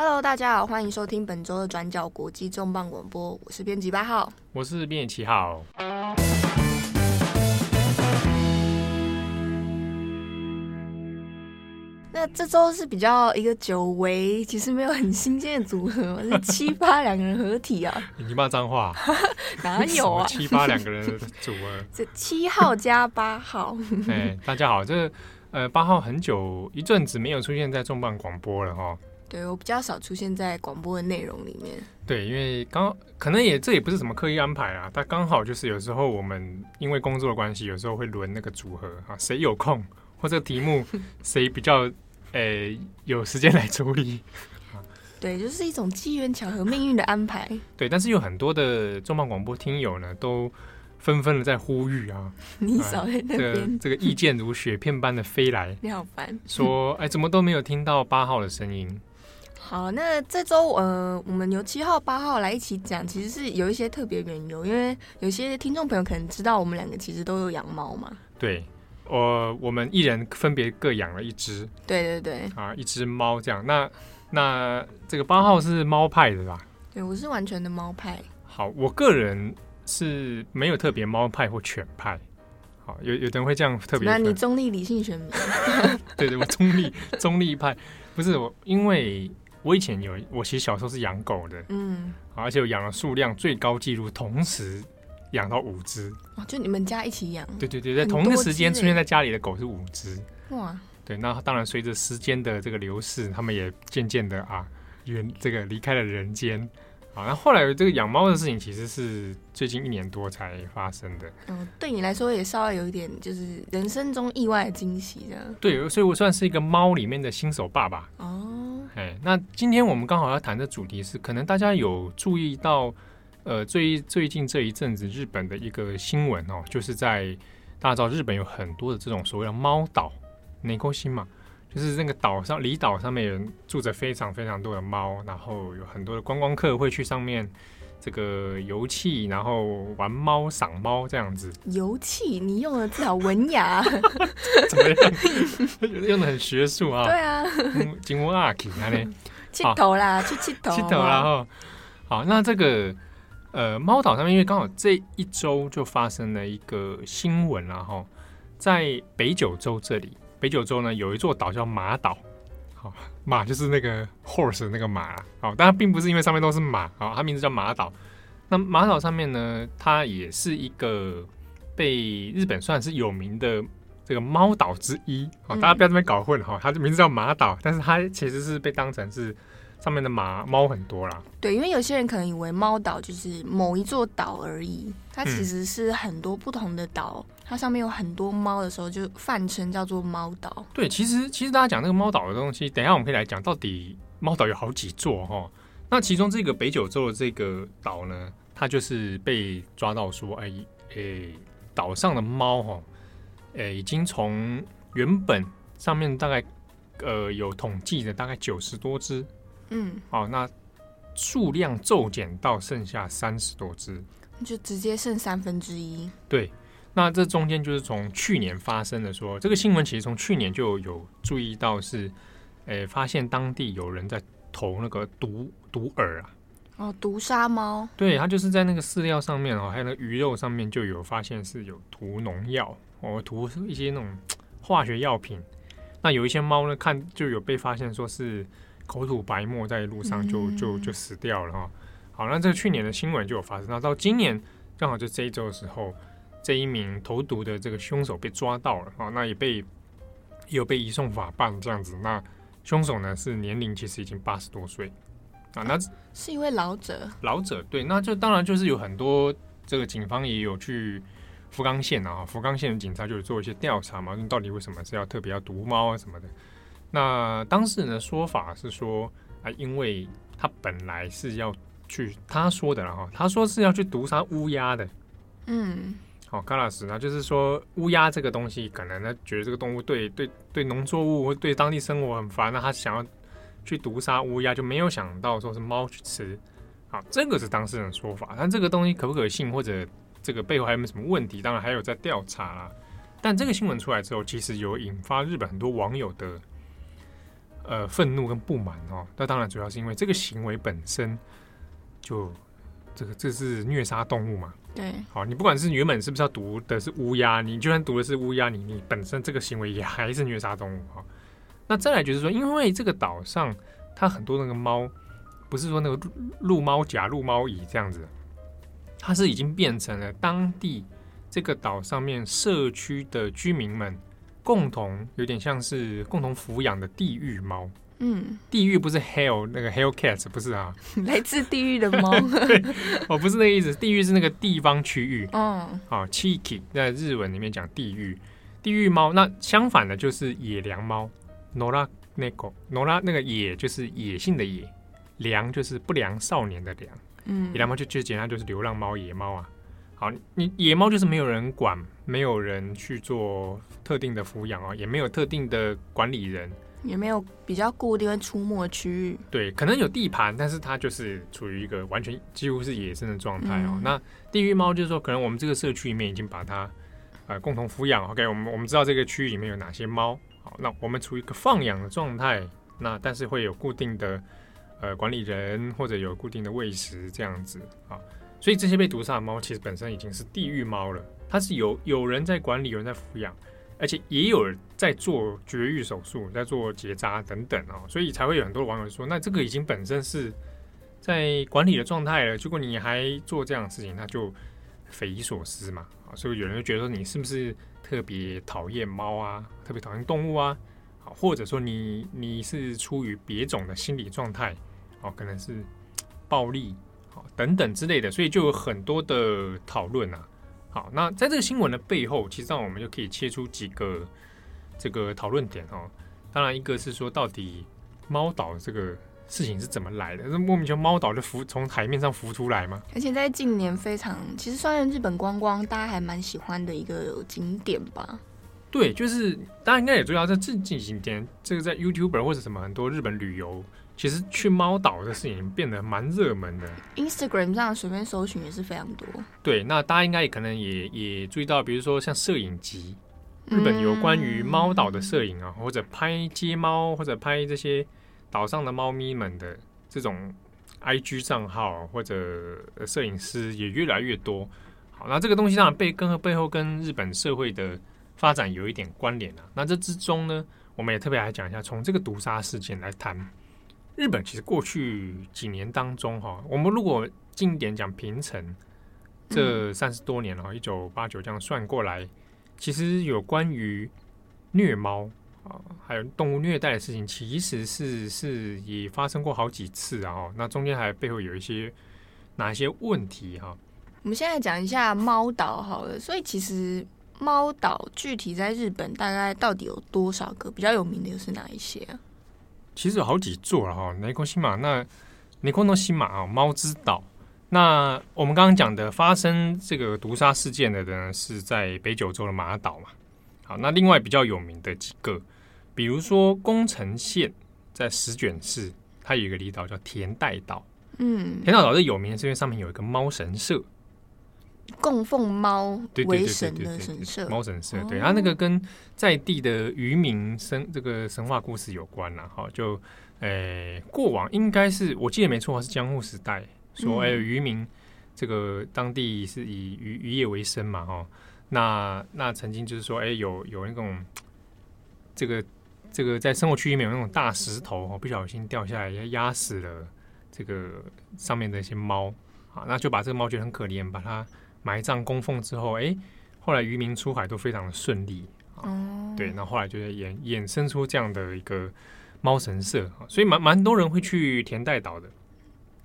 Hello，大家好，欢迎收听本周的转角国际重磅广播，我是编辑八号，我是编辑七号。那这周是比较一个久违，其实没有很新鲜的组合，是七八两个人合体啊！你骂脏话？哪有啊？七八两个人的组合？这 七号加八号。哎，大家好，这呃八号很久一阵子没有出现在重磅广播了哈。对，我比较少出现在广播的内容里面。对，因为刚可能也这也不是什么刻意安排啊，但刚好就是有时候我们因为工作的关系，有时候会轮那个组合啊，谁有空或者题目 谁比较。诶、欸，有时间来处理，对，就是一种机缘巧合、命运的安排。对，但是有很多的重磅广播听友呢，都纷纷的在呼吁啊，你少在那边、呃，这个这个意见如雪片般的飞来，你好烦。说，哎、欸，怎么都没有听到八号的声音？好，那这周呃，我们由七号、八号来一起讲，其实是有一些特别缘由，因为有些听众朋友可能知道，我们两个其实都有养猫嘛。对。我我们一人分别各养了一只，对对对，啊，一只猫这样。那那这个八号是猫派的吧？对，我是完全的猫派。好，我个人是没有特别猫派或犬派。好，有有的人会这样特别。那你中立理性选民？对对，我中立中立派。不是我，因为我以前有，我其实小时候是养狗的，嗯，而且我养的数量最高纪录，同时。养到五只哦，就你们家一起养？对对对，在同一个时间出现在家里的狗是五只哇！对，那当然随着时间的这个流逝，他们也渐渐的啊，远这个离开了人间啊。那后来这个养猫的事情，其实是最近一年多才发生的。嗯，对你来说也稍微有一点，就是人生中意外的惊喜这样。对，所以我算是一个猫里面的新手爸爸哦。那今天我们刚好要谈的主题是，可能大家有注意到。呃，最最近这一阵子，日本的一个新闻哦，就是在大家知道日本有很多的这种所谓的猫岛，内沟新嘛，就是那个岛上离岛上面有人住着非常非常多的猫，然后有很多的观光客会去上面这个游憩，然后玩猫、赏猫这样子。游憩，你用的字好文雅，怎么样？用的很学术啊。对啊，金乌阿奇那里，气头啦，去气头，气头啦哈。好，那这个。呃，猫岛上面，因为刚好这一周就发生了一个新闻然后在北九州这里，北九州呢有一座岛叫马岛，好，马就是那个 horse 那个马，好，但它并不是因为上面都是马，好，它名字叫马岛。那马岛上面呢，它也是一个被日本算是有名的这个猫岛之一，好，大家不要这边搞混哈，它的名字叫马岛，但是它其实是被当成是。上面的马猫很多啦，对，因为有些人可能以为猫岛就是某一座岛而已，它其实是很多不同的岛，嗯、它上面有很多猫的时候就泛称叫做猫岛。对，其实其实大家讲那个猫岛的东西，等一下我们可以来讲到底猫岛有好几座哈。那其中这个北九州的这个岛呢，它就是被抓到说，哎哎，岛上的猫哈，哎，已经从原本上面大概呃有统计的大概九十多只。嗯，好，那数量骤减到剩下三十多只，就直接剩三分之一。对，那这中间就是从去年发生的说，这个新闻其实从去年就有注意到是，诶、欸，发现当地有人在投那个毒毒饵啊，哦，毒杀猫。对，它就是在那个饲料上面哦，还有那个鱼肉上面就有发现是有涂农药哦，涂一些那种化学药品。那有一些猫呢，看就有被发现说是。口吐白沫，在路上就就就死掉了哈。好，那这个去年的新闻就有发生。那到今年正好就这一周的时候，这一名投毒的这个凶手被抓到了啊，那也被也有被移送法办这样子。那凶手呢是年龄其实已经八十多岁啊，那是一位老者。老者对，那就当然就是有很多这个警方也有去福冈县啊，福冈县的警察就有做一些调查嘛，到底为什么是要特别要毒猫啊什么的。那当事人的说法是说啊，因为他本来是要去，他说的了哈，他说是要去毒杀乌鸦的。嗯，好，卡拉斯，那就是说乌鸦这个东西，可能他觉得这个动物对对对农作物或对当地生活很烦，那他想要去毒杀乌鸦，就没有想到说是猫去吃。好，这个是当事人的说法，但这个东西可不可信，或者这个背后还有没有什么问题，当然还有在调查啦。但这个新闻出来之后，其实有引发日本很多网友的。呃愤怒跟不满哦。那当然主要是因为这个行为本身就这个这是虐杀动物嘛。对。好，你不管是原本是不是要读的是乌鸦，你就算读的是乌鸦，你你本身这个行为也还是虐杀动物哈。那再来就是说，因为这个岛上它很多那个猫，不是说那个鹿猫甲、鹿猫乙这样子，它是已经变成了当地这个岛上面社区的居民们共同有点像是共同抚养的地狱猫。嗯，地狱不是 hell 那个 hell cat 不是啊，来自地狱的猫。对，哦，不是那个意思，地狱是那个地方区域。哦，好，chiki 在日文里面讲地狱，地狱猫。那相反的就是野良猫。诺拉那个诺拉那个野就是野性的野，良就是不良少年的良。嗯，野良猫就就简单就是流浪猫、野猫啊。好，你野猫就是没有人管，没有人去做特定的抚养哦，也没有特定的管理人，也没有比较固定会出没的区域。对，可能有地盘，但是它就是处于一个完全几乎是野生的状态哦。嗯、那地狱猫就是说，可能我们这个社区里面已经把它呃共同抚养。OK，我们我们知道这个区域里面有哪些猫。好那我们处于一个放养的状态，那但是会有固定的呃管理人或者有固定的喂食这样子啊，所以这些被毒杀的猫其实本身已经是地狱猫了，它是有有人在管理，有人在抚养，而且也有在做绝育手术，在做结扎等等啊，所以才会有很多网友说，那这个已经本身是在管理的状态了，如果你还做这样的事情，那就匪夷所思嘛啊，所以有人就觉得说你是不是？特别讨厌猫啊，特别讨厌动物啊，好，或者说你你是出于别种的心理状态，哦，可能是暴力，好等等之类的，所以就有很多的讨论啊。好，那在这个新闻的背后，其实上我们就可以切出几个这个讨论点哦。当然，一个是说到底猫岛这个。事情是怎么来的？是莫名其妙猫岛就浮从海面上浮出来吗？而且在近年非常，其实算是日本观光大家还蛮喜欢的一个景点吧。对，就是大家应该也注意到，这近几年这个在 YouTuber 或者什么很多日本旅游，其实去猫岛的事情变得蛮热门的。Instagram 上随便搜寻也是非常多。对，那大家应该也可能也也注意到，比如说像摄影集，日本有关于猫岛的摄影啊，嗯、或者拍街猫，或者拍这些。岛上的猫咪们的这种 IG 账号或者摄影师也越来越多。好，那这个东西当然背跟背后跟日本社会的发展有一点关联啊。那这之中呢，我们也特别来讲一下，从这个毒杀事件来谈日本。其实过去几年当中，哈，我们如果近一点讲平成这三十多年了，一九八九这样算过来，其实有关于虐猫。啊，还有动物虐待的事情，其实是是也发生过好几次啊。那中间还背后有一些哪一些问题哈？我们现在讲一下猫岛好了。所以其实猫岛具体在日本大概到底有多少个？比较有名的又是哪一些啊？其实有好几座了哈。尼古西马那尼古诺西马啊，猫之岛。那我们刚刚讲的发生这个毒杀事件的呢，是在北九州的马岛嘛。好，那另外比较有名的几个。比如说，宫城县在石卷市，它有一个离岛叫田代岛。嗯，田代岛最有名的，是因为上面有一个猫神社，供奉猫为神的神社。猫神社，对，它那个跟在地的渔民神这个神话故事有关了。哈，就诶、欸，过往应该是我记得没错，是江户时代说，哎、欸，渔民这个当地是以渔渔业为生嘛，哈，那那曾经就是说，哎、欸，有有那种这个。这个在生活区里面有那种大石头哦，不小心掉下来，压死了这个上面的一些猫啊，那就把这个猫觉得很可怜，把它埋葬供奉之后，哎，后来渔民出海都非常的顺利哦，对，那后来就是衍衍生出这样的一个猫神社啊，所以蛮蛮多人会去田代岛的，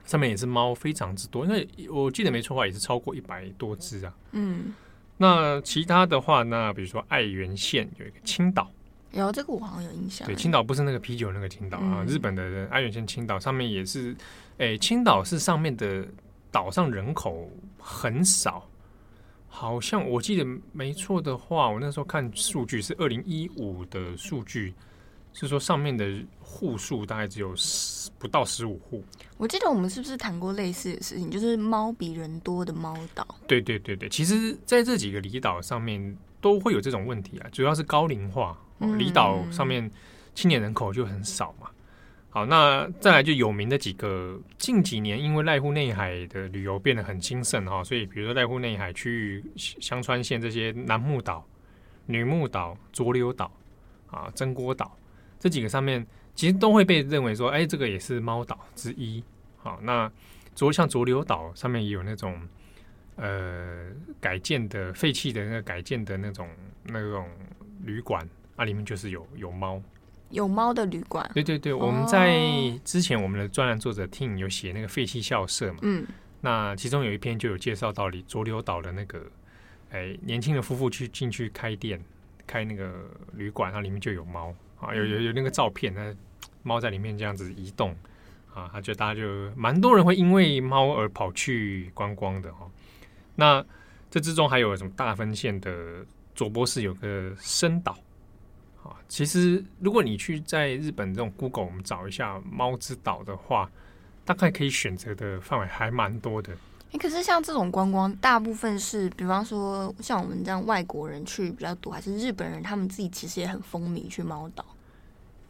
上面也是猫非常之多，因为我记得没错的话，也是超过一百多只啊。嗯，那其他的话，那比如说爱媛县有一个青岛。有这个我好像有印象。对，青岛不是那个啤酒那个青岛啊，嗯、日本的爱媛县青岛上面也是，哎、欸，青岛是上面的岛上人口很少，好像我记得没错的话，我那时候看数据是二零一五的数据，是说上面的户数大概只有十不到十五户。我记得我们是不是谈过类似的事情，就是猫比人多的猫岛？对对对对，其实在这几个离岛上面都会有这种问题啊，主要是高龄化。离岛上面青年人口就很少嘛。好，那再来就有名的几个，近几年因为濑户内海的旅游变得很兴盛哈，所以比如说濑户内海区域、香川县这些男木岛、女木岛、佐流岛啊、真锅岛这几个上面，其实都会被认为说，哎，这个也是猫岛之一。好，那佐像佐流岛上面也有那种呃改建的废弃的那个改建的那种那种旅馆啊，里面就是有有猫。有猫的旅馆，对对对，我们在之前我们的专栏作者 Tim 有写那个废弃校舍嘛，嗯，那其中有一篇就有介绍到里佐流岛的那个，哎，年轻的夫妇去进去开店，开那个旅馆，它里面就有猫。啊，有有有那个照片，那猫在里面这样子移动啊，他就大家就蛮多人会因为猫而跑去观光的哈。那这之中还有什么大分县的佐波市有个深岛。啊，其实如果你去在日本这种 Google 我们找一下猫之岛的话，大概可以选择的范围还蛮多的。哎，可是像这种观光，大部分是比方说像我们这样外国人去比较多，还是日本人他们自己其实也很风靡去猫岛？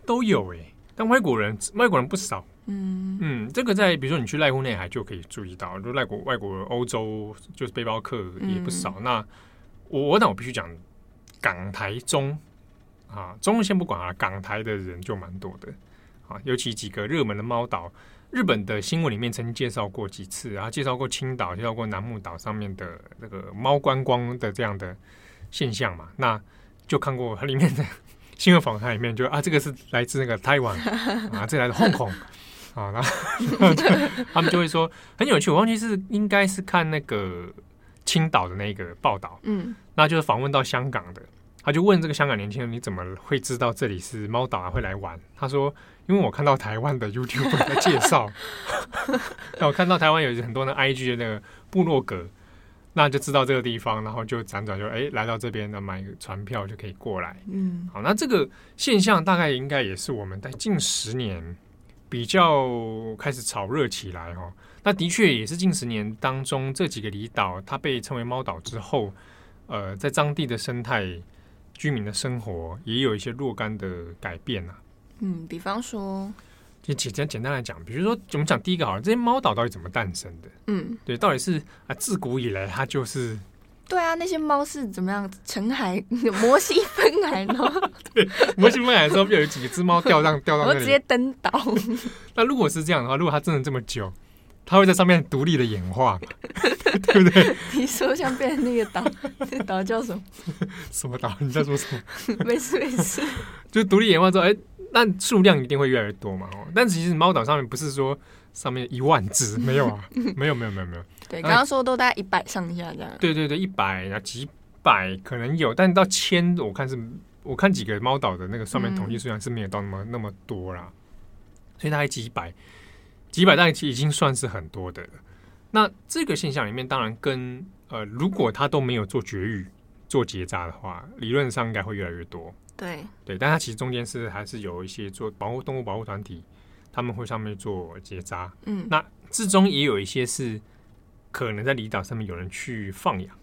都有哎、欸，但外国人外国人不少。嗯嗯，这个在比如说你去濑户内海就可以注意到，就外国外国欧洲就是背包客也不少。嗯、那我我那我必须讲港台中。啊，中文先不管啊，港台的人就蛮多的。啊，尤其几个热门的猫岛，日本的新闻里面曾经介绍过几次，然后介绍过青岛，介绍过南木岛上面的那个猫观光的这样的现象嘛，那就看过它里面的新闻访谈里面就啊，这个是来自那个台湾啊，这个来自 Hong Kong 啊，然后他们就会说很有趣，我忘记是应该是看那个青岛的那个报道，嗯，那就是访问到香港的。他就问这个香港年轻人：“你怎么会知道这里是猫岛啊？会来玩？”他说：“因为我看到台湾的 YouTube 在介绍，那我看到台湾有很多的 IG 的那个部落格，那就知道这个地方，然后就辗转就哎来到这边，那买个船票就可以过来。嗯，好，那这个现象大概应该也是我们在近十年比较开始炒热起来哦。那的确也是近十年当中这几个离岛，它被称为猫岛之后，呃，在当地的生态。”居民的生活也有一些若干的改变啊。嗯，比方说，就简单简单来讲，比如说我们讲第一个好了，这些猫岛到底怎么诞生的？嗯，对，到底是啊，自古以来它就是。对啊，那些猫是怎么样？沉海，摩西分海呢？对，摩西分海的时候，就有几只猫掉上掉到那里，直接登岛。那如果是这样的话，如果它真的这么久，它会在上面独立的演化。对不对？你说像变成那个岛，那岛叫什么？什么岛？你在说什么？没事没事，就独立演化之后，哎，那数量一定会越来越多嘛。哦，但其实猫岛上面不是说上面一万只，没有啊，没有没有没有没有。对，刚刚说都大概一百上下这样。对对对，一百啊几百可能有，但到千，我看是，我看几个猫岛的那个上面统计数量是没有到那么、嗯、那么多啦。所以大概几百，几百大概已经算是很多的了。那这个现象里面，当然跟呃，如果他都没有做绝育、做结扎的话，理论上应该会越来越多。对对，但它其实中间是还是有一些做保护动物保护团体，他们会上面做结扎。嗯，那之中也有一些是可能在离岛上面有人去放养。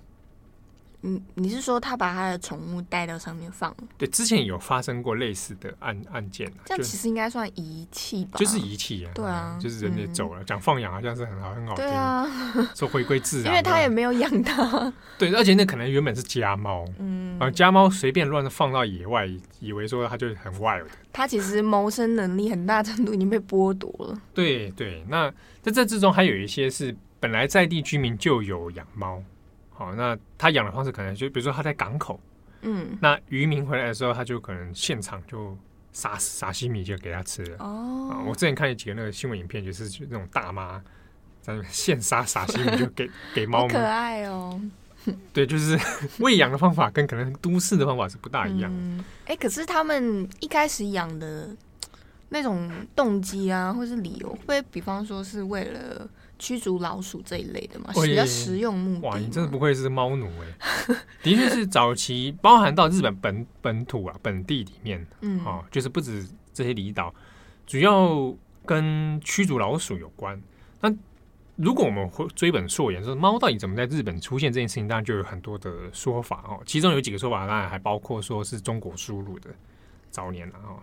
嗯，你是说他把他的宠物带到上面放？对，之前有发生过类似的案案件，这样其实应该算遗弃吧？就是遗弃啊，对啊，就是人也走了。讲、嗯、放养好像是很好很好听，对啊，说回归自 然，因为他也没有养它。对，而且那可能原本是家猫，嗯，而家猫随便乱放到野外，以为说它就很 wild。它其实谋生能力很大程度已经被剥夺了。对对，那在这之中还有一些是本来在地居民就有养猫。哦，那他养的方式可能就比如说他在港口，嗯，那渔民回来的时候，他就可能现场就撒撒西米就给他吃了。哦，啊，我之前看有几个那个新闻影片，就是就那种大妈在那现杀撒西米就给 给猫，可爱哦。对，就是 喂养的方法跟可能都市的方法是不大一样。哎、嗯欸，可是他们一开始养的那种动机啊，或是理由，会比方说是为了。驱逐老鼠这一类的嘛，比较实用目的。哇，你真的不愧是猫奴哎！的确是早期包含到日本本本土啊本地里面，嗯，哦，就是不止这些离岛，主要跟驱逐老鼠有关。那如果我们会追本溯源，说猫到底怎么在日本出现这件事情，当然就有很多的说法哦。其中有几个说法，当然还包括说是中国输入的早年了哦。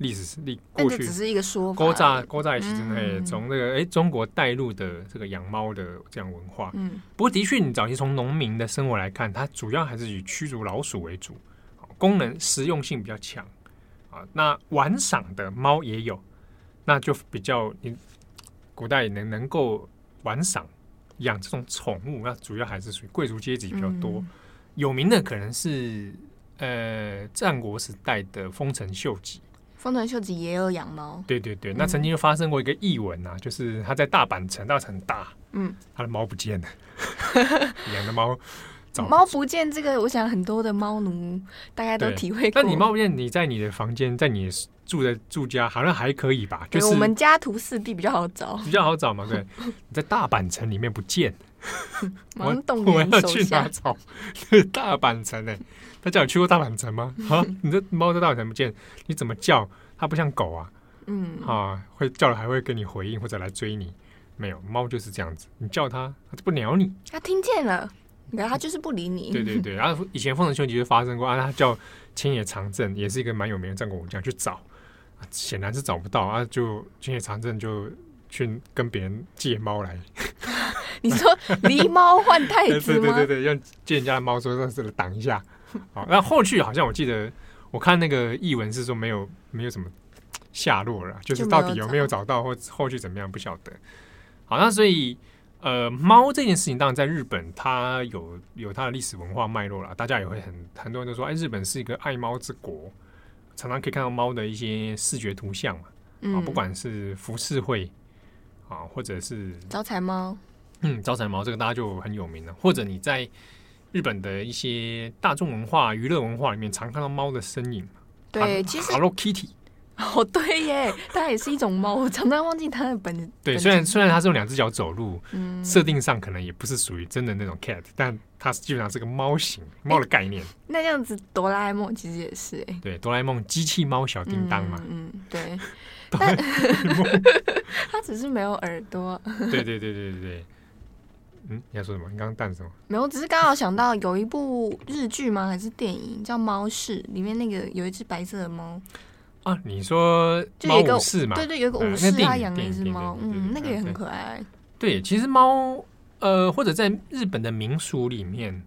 历史历过去只是一个说法，古早古早其实哎，从、嗯、那个哎中国带入的这个养猫的这样文化。嗯，不过的确，你早期从农民的生活来看，它主要还是以驱逐老鼠为主，功能实用性比较强啊。那玩赏的猫也有，那就比较你古代能能够玩赏养这种宠物，那主要还是属于贵族阶级比较多。嗯、有名的可能是。呃，战国时代的丰臣秀吉，丰臣秀吉也有养猫。对对对，那曾经就发生过一个异闻啊，就是他在大阪城，大阪城大，嗯，他的猫不见了，养的猫，猫不见这个，我想很多的猫奴大家都体会过。那你猫不见，你在你的房间，在你住的住家，好像还可以吧？就是我们家徒四壁比较好找，比较好找嘛。对，你在大阪城里面不见，我我要去哪找？大阪城呢？他叫你去过大阪城吗？啊，你这猫在大阪城不见，你怎么叫它？不像狗啊，嗯，啊，会叫了还会跟你回应或者来追你，没有，猫就是这样子，你叫它，它就不鸟你。它听见了，然后它就是不理你。对对对，然后以前丰臣秀吉就发生过啊，他叫千野长政，也是一个蛮有名的战国武将，去找，显然是找不到啊，就千野长政就去跟别人借猫来。你说狸猫换 太子吗？对对对对，用借人家的猫说让这个挡一下。好，那后续好像我记得，我看那个译文是说没有没有什么下落了，就是到底有没有找到或后续怎么样不晓得。好，那所以呃，猫这件事情当然在日本它有有它的历史文化脉络了，大家也会很很多人都说，哎，日本是一个爱猫之国，常常可以看到猫的一些视觉图像嘛，啊，不管是浮世绘啊，或者是招财猫，嗯，招财猫这个大家就很有名了，或者你在。日本的一些大众文化、娱乐文化里面，常看到猫的身影。对，其实 Hello Kitty。哦，对耶，它也是一种猫。我常常忘记它的本。对，虽然虽然它是用两只脚走路，嗯，设定上可能也不是属于真的那种 cat，但它基本上是个猫型猫的概念。那这样子，哆啦 A 梦其实也是哎。对，哆啦 A 梦机器猫小叮当嘛。嗯，对。它只是没有耳朵。对对对对对对。嗯，你要说什么？你刚刚弹什么？没有，只是刚好想到有一部日剧吗？还是电影叫《猫市》，里面那个有一只白色的猫啊。你说猫武士嘛？对对，有一个武士他养了一只猫，嗯，那个也很可爱。对，其实猫呃，或者在日本的民俗里面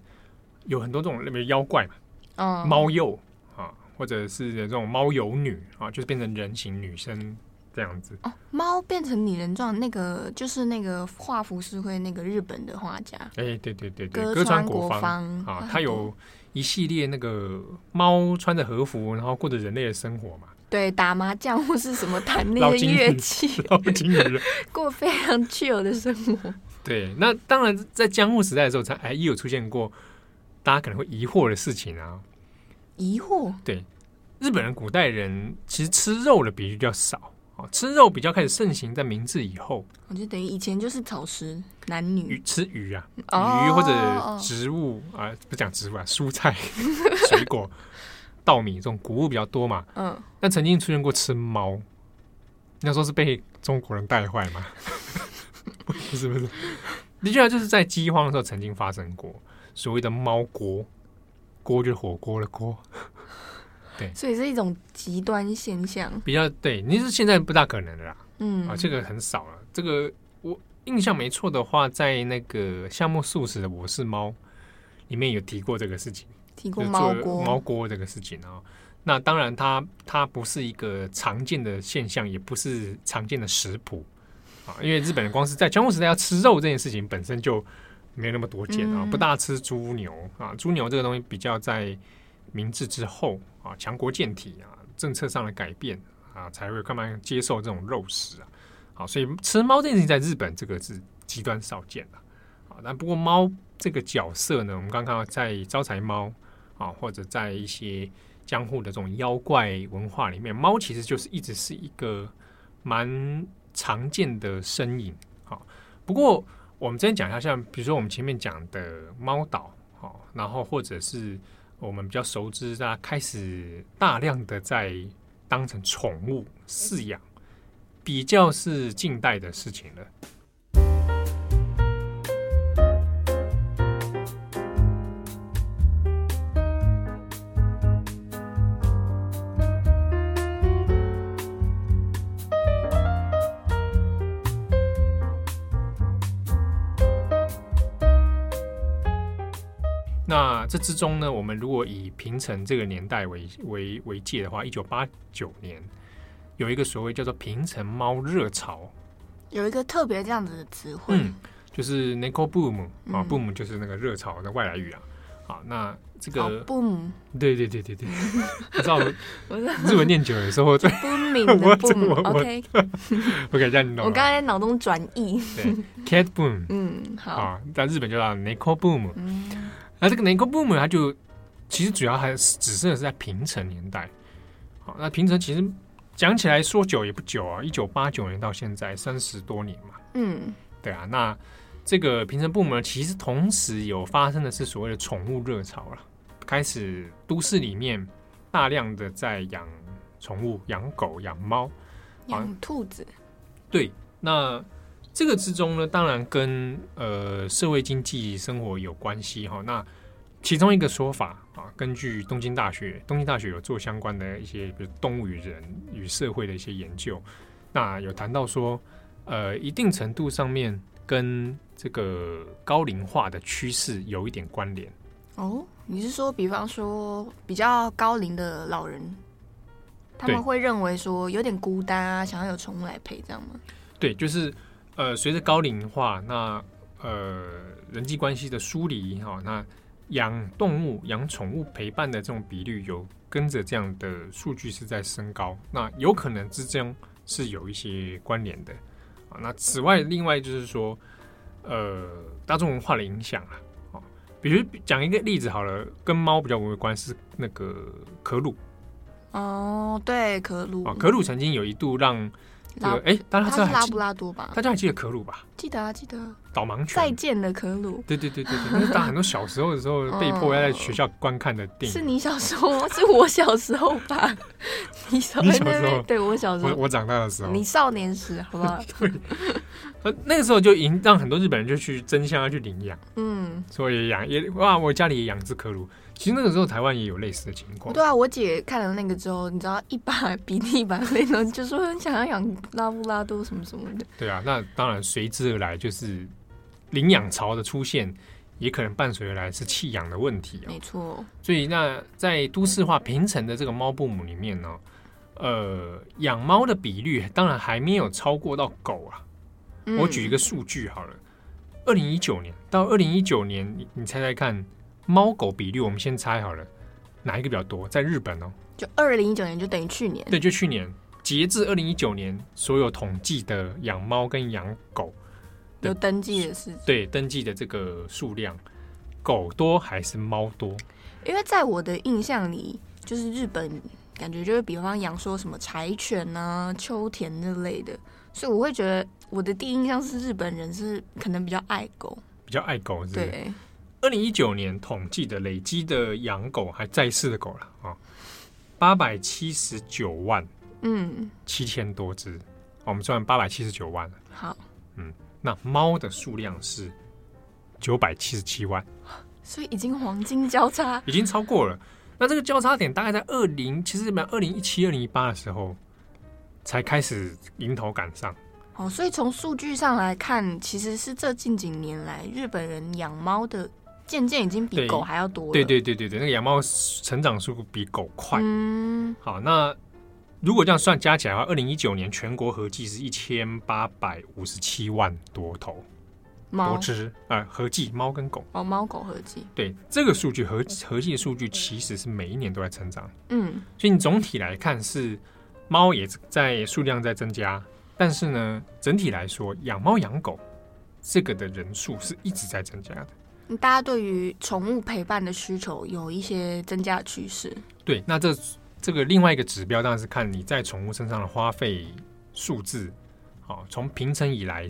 有很多这种那边妖怪嘛，嗯，猫幼啊，或者是这种猫有女啊，就是变成人形女生。这样子。哦，猫变成拟人状，那个就是那个画浮世绘那个日本的画家，哎、欸，对对对对，歌川国芳啊，他有一系列那个猫穿着和服，然后过着人类的生活嘛，对，打麻将或是什么弹那个乐器，过非常 chill 的生活。对，那当然在江户时代的时候，才哎也有出现过大家可能会疑惑的事情啊，疑惑，对，日本人古代人其实吃肉的比例比较少。吃肉比较开始盛行在明治以后，我就等于以前就是草食男女鱼吃鱼啊，鱼或者植物啊，不讲植物啊，蔬菜、水果、稻米这种谷物比较多嘛。嗯，但曾经出现过吃猫，那时候是被中国人带坏吗？不是不是，的确就是在饥荒的时候曾经发生过所谓的猫锅，锅就是火锅的锅。对，所以是一种极端现象，比较对。你是现在不大可能的啦，嗯啊，这个很少了。这个我印象没错的话，在那个夏目漱石的《我是猫》里面有提过这个事情，提过猫锅猫锅这个事情啊。那当然它，它它不是一个常见的现象，也不是常见的食谱啊。因为日本人光是在江户时代要吃肉这件事情本身就没有那么多见啊，嗯、不大吃猪牛啊。猪牛这个东西比较在明治之后。啊，强国健体啊，政策上的改变啊，才会慢慢接受这种肉食啊。好，所以吃猫这件事情在日本这个是极端少见的。啊，但不过猫这个角色呢，我们刚刚在招财猫啊，或者在一些江户的这种妖怪文化里面，猫其实就是一直是一个蛮常见的身影。好，不过我们今天讲一下，像比如说我们前面讲的猫岛，好，然后或者是。我们比较熟知，大家开始大量的在当成宠物饲养，比较是近代的事情了。之中呢，我们如果以平成这个年代为为为界的话，一九八九年有一个所谓叫做平成猫热潮，有一个特别这样子的词汇，嗯，就是 n i c o Boom 啊，Boom 就是那个热潮的外来语啊。好，那这个 Boom，对对对对对，你知道日文念久 的时候，对 Booming 的 Boom，OK，我给 这样弄。我刚才脑中转译，对，Cat Boom，嗯，好，在日本就叫 Neko Boom，嗯。那这个 Neko Boom 它就其实主要还是只是在平成年代。好，那平成其实讲起来说久也不久啊，一九八九年到现在三十多年嘛。嗯，对啊。那这个平成 Boom 其实同时有发生的是所谓的宠物热潮了，开始都市里面大量的在养宠物，养狗、养猫、养兔子。对，那。这个之中呢，当然跟呃社会经济生活有关系哈。那其中一个说法啊，根据东京大学，东京大学有做相关的一些，比如动物与人与社会的一些研究，那有谈到说，呃，一定程度上面跟这个高龄化的趋势有一点关联。哦，你是说，比方说比较高龄的老人，他们会认为说有点孤单啊，想要有宠物来陪，这样吗？对，就是。呃，随着高龄化，那呃人际关系的疏离哈，那养动物、养宠物陪伴的这种比率有跟着这样的数据是在升高，那有可能之间是有一些关联的啊。那此外，另外就是说，呃，大众文化的影响啊，啊，比如讲一个例子好了，跟猫比较有关是那个可鲁。哦，对，可鲁啊，可鲁曾经有一度让。这个哎，当然他是拉布拉多吧？大家还记得可鲁吧？记得啊，记得。导盲犬。再见的可鲁。对对对对对，那是大家很多小时候的时候被迫要在学校观看的电影。是你小时候，是我小时候吧？你小时候？对，我小时候。我长大的时候。你少年时，好不好？对。那个时候就引让很多日本人就去争相要去领养。嗯。所以养也哇，我家里也养只可鲁。其实那个时候台湾也有类似的情况。对啊，我姐看了那个之后，你知道一把鼻涕一把泪的，就说很想要养拉布拉多什么什么的。对啊，那当然随之而来就是领养潮的出现，也可能伴随而来是弃养的问题啊。没错。所以那在都市化平成的这个猫 boom 里面呢，呃，养猫的比率当然还没有超过到狗啊。嗯。我举一个数据好了，二零一九年到二零一九年，你你猜猜看。猫狗比率，我们先猜好了，哪一个比较多？在日本哦，就二零一九年，就等于去年。对，就去年，截至二零一九年，所有统计的养猫跟养狗有登记的是，对，登记的这个数量，狗多还是猫多？因为在我的印象里，就是日本感觉就是比方养说什么柴犬啊、秋田那类的，所以我会觉得我的第一印象是日本人是可能比较爱狗，比较爱狗是，是。对。二零一九年统计的累积的养狗还在世的狗了啊，八百七十九万，嗯，七千多只，我们算八百七十九万了。好，嗯，那猫的数量是九百七十七万，所以已经黄金交叉，已经超过了。那这个交叉点大概在二零，其实在二零一七、二零一八的时候才开始迎头赶上。哦，所以从数据上来看，其实是这近几年来日本人养猫的。渐渐已经比狗还要多了。对对对对对，那个养猫成长速度比狗快。嗯，好，那如果这样算加起来的话，二零一九年全国合计是一千八百五十七万多头猫多只啊、呃，合计猫跟狗哦，猫狗合计。对，这个数据合合计的数据其实是每一年都在成长。嗯，所以你总体来看是猫也在数量在增加，但是呢，整体来说养猫养狗这个的人数是一直在增加的。大家对于宠物陪伴的需求有一些增加的趋势。对，那这这个另外一个指标当然是看你在宠物身上的花费数字。好，从平成以来，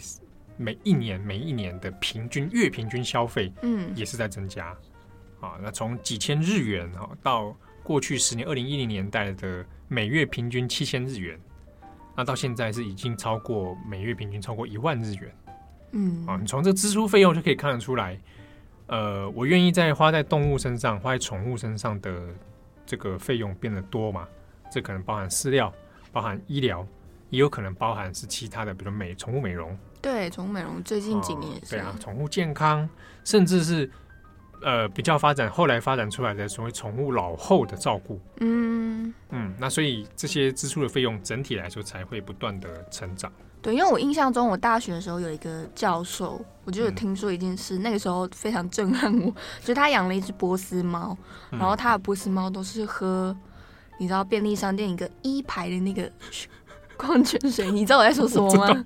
每一年每一年的平均月平均消费，嗯，也是在增加。啊，那从几千日元啊，到过去十年二零一零年代的每月平均七千日元，那到现在是已经超过每月平均超过一万日元。嗯，啊，你从这支出费用就可以看得出来。呃，我愿意在花在动物身上、花在宠物身上的这个费用变得多嘛？这可能包含饲料、包含医疗，也有可能包含是其他的，比如美宠物美容。对，宠物美容最近几年也是、哦、对啊，宠物健康，甚至是呃比较发展，后来发展出来的所谓宠物老后的照顾。嗯嗯，那所以这些支出的费用整体来说才会不断的成长。对，因为我印象中，我大学的时候有一个教授，我就有听说一件事，嗯、那个时候非常震撼我，就他养了一只波斯猫，然后他的波斯猫都是喝，你知道便利商店一个一排的那个矿泉水，你知道我在说什么吗？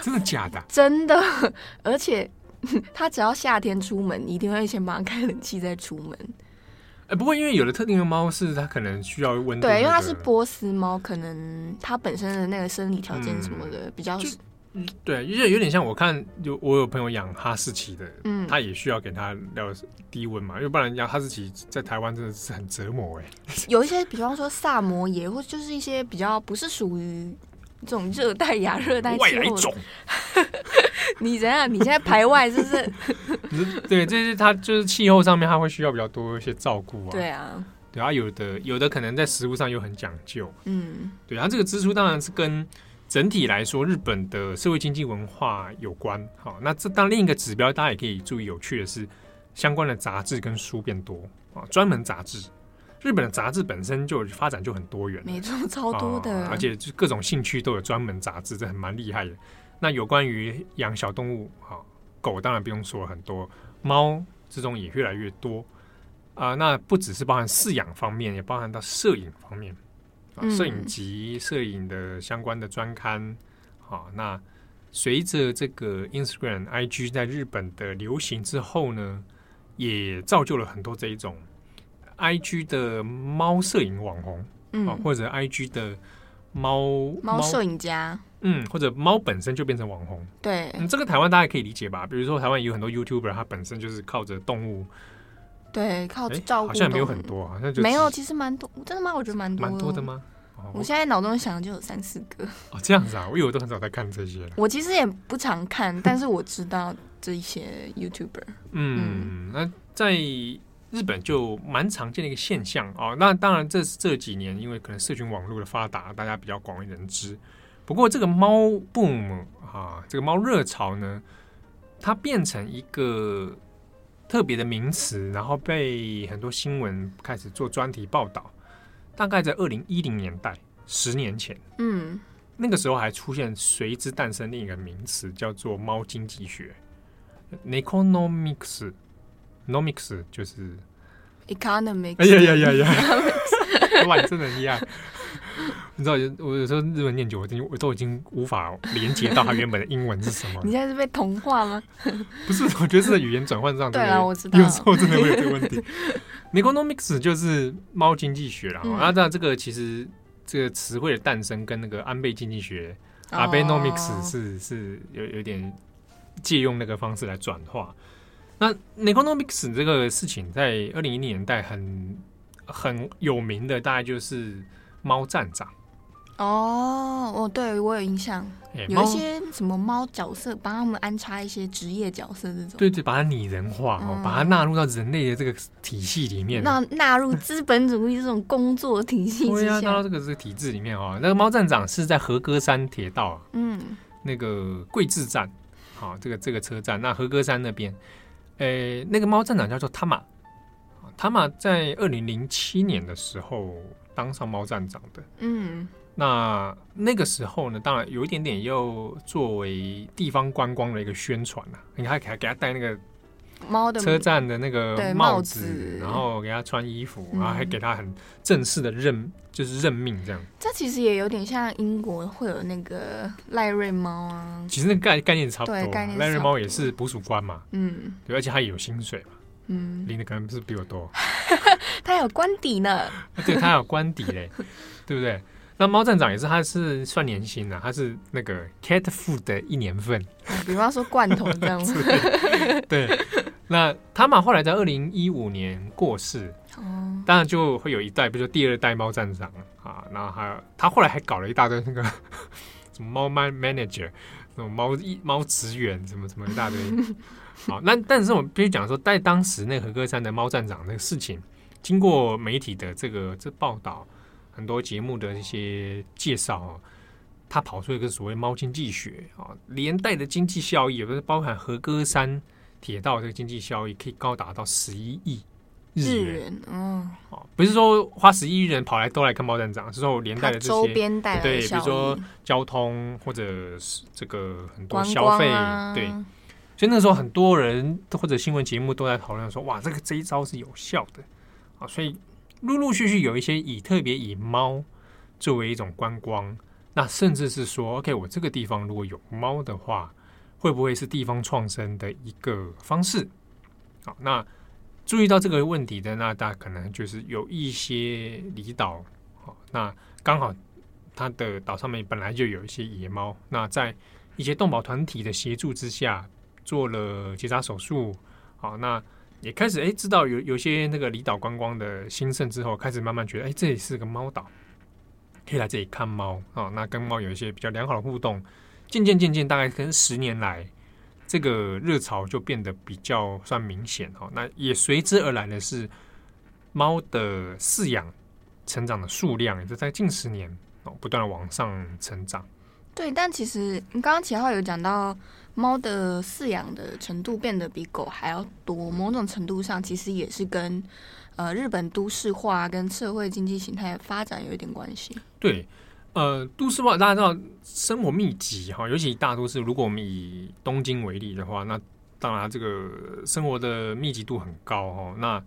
真的假的？真的，而且 他只要夏天出门，一定会先帮他开冷气再出门。哎，不过因为有的特定的猫是它可能需要温度，对，因为它是波斯猫，可能它本身的那个生理条件什么的、嗯、比较，嗯，对，有点有点像我看有我有朋友养哈士奇的，嗯，他也需要给它要低温嘛，因为不然养哈士奇在台湾真的是很折磨哎。有一些比方说萨摩耶，或就是一些比较不是属于这种热带亚热带气。你怎样？你现在排外是不是？对，这是它就是气候上面，它会需要比较多一些照顾啊。对啊，对啊，有的有的可能在食物上又很讲究。嗯，对啊，这个支出当然是跟整体来说日本的社会经济文化有关。好，那这当另一个指标，大家也可以注意。有趣的是，相关的杂志跟书变多啊，专门杂志。日本的杂志本身就发展就很多元，没错，超多的，而且就各种兴趣都有专门杂志，这很蛮厉害的。那有关于养小动物，哈，狗当然不用说很多，猫这种也越来越多啊、呃。那不只是包含饲养方面，也包含到摄影方面啊，摄影集、摄影的相关的专刊。好、嗯，那随着这个 Instagram、IG 在日本的流行之后呢，也造就了很多这一种 IG 的猫摄影网红，嗯，或者 IG 的猫猫摄影家。嗯，或者猫本身就变成网红，对，嗯，这个台湾大家可以理解吧？比如说台湾有很多 YouTuber，他本身就是靠着动物，对，靠照顾，好像没有很多，好像就没有，其实蛮多，真的吗？我觉得蛮多，蛮多的吗？我现在脑中想的就有三四个。哦，这样子啊，我以为都很少在看这些。我其实也不常看，但是我知道这一些 YouTuber。嗯，那在日本就蛮常见的一个现象哦。那当然，这是这几年因为可能社群网络的发达，大家比较广为人知。不过这个猫 boom 啊，这个猫热潮呢，它变成一个特别的名词，然后被很多新闻开始做专题报道。大概在二零一零年代，十年前，嗯，那个时候还出现随之诞生另一个名词，叫做猫经济学 （Neconomics），Nomics 就是 economics。哎呀呀呀呀！哇，真的厉害。你知道，我有时候日文念久，我我都已经无法连接到它原本的英文是什么。你现在是被同化吗？不是，我觉得是在语言转换上。对啊，我知道。有时候真的会有这个问题。Neconomics 就是猫经济学了。那这样这个其实这个词汇的诞生跟那个安倍经济学 Abenomics 是是有有点借用那个方式来转化。那 Neconomics 这个事情在二零一零年代很很有名的，大概就是猫站长。哦，哦，对我有印象，欸、有一些什么猫角色，帮他们安插一些职业角色，这种。对对，把它拟人化，哦、嗯，把它纳入到人类的这个体系里面，纳纳入资本主义这种工作体系之下，对啊，纳到这个这个体制里面哦。那个猫站长是在和歌山铁道，嗯，那个桂志站，好、哦，这个这个车站，那和歌山那边，诶、欸，那个猫站长叫做塔玛，塔玛在二零零七年的时候当上猫站长的，嗯。那那个时候呢，当然有一点点又作为地方观光的一个宣传呐、啊，你还给他给他戴那个猫的车站的那个帽子，帽子然后给他穿衣服，嗯、然后还给他很正式的任，就是任命这样。这其实也有点像英国会有那个赖瑞猫啊，其实那个概概念差不多，概念赖瑞猫也是捕鼠官嘛，嗯，对，而且它也有薪水嘛，嗯，领的可能不是比我多，他有官邸呢，对他有官邸嘞，对不对？那猫站长也是，他是算年薪的，他是那个 cat food 的一年份，比方说罐头这样。子。对，那他嘛后来在二零一五年过世，哦，当然就会有一代，比如说第二代猫站长啊，然后还有他后来还搞了一大堆那个 什么猫 man manager，那种猫一猫职员，什么什么一大堆。好，那但是我们必须讲说，在当时那个和歌山的猫站长那个事情，经过媒体的这个这报道。很多节目的一些介绍，他跑出一个所谓猫经济学啊，连带的经济效益，也不是包含和歌山铁道这个经济效益可以高达到十一亿日元。嗯，哦，不是说花十一亿人跑来都来看猫站长，是说连带的这些周边带对，比如说交通或者是这个很多消费，啊、对。所以那时候很多人或者新闻节目都在讨论说，哇，这个这一招是有效的啊！所以陆陆续续有一些以特别以猫作为一种观光，那甚至是说，OK，我这个地方如果有猫的话，会不会是地方创生的一个方式？好，那注意到这个问题的，那大家可能就是有一些离岛，好，那刚好它的岛上面本来就有一些野猫，那在一些动保团体的协助之下。做了结扎手术，好，那也开始哎，知道有有些那个离岛观光的兴盛之后，开始慢慢觉得哎，这里是个猫岛，可以来这里看猫啊。那跟猫有一些比较良好的互动，渐渐渐渐，大概跟十年来，这个热潮就变得比较算明显哈。那也随之而来的是猫的饲养成长的数量，也是在近十年哦不断的往上成长。对，但其实你刚刚齐浩有讲到。猫的饲养的程度变得比狗还要多，某种程度上其实也是跟呃日本都市化跟社会经济形态发展有一点关系。对，呃，都市化大家知道生活密集哈，尤其大都市，如果我们以东京为例的话，那当然这个生活的密集度很高哦，那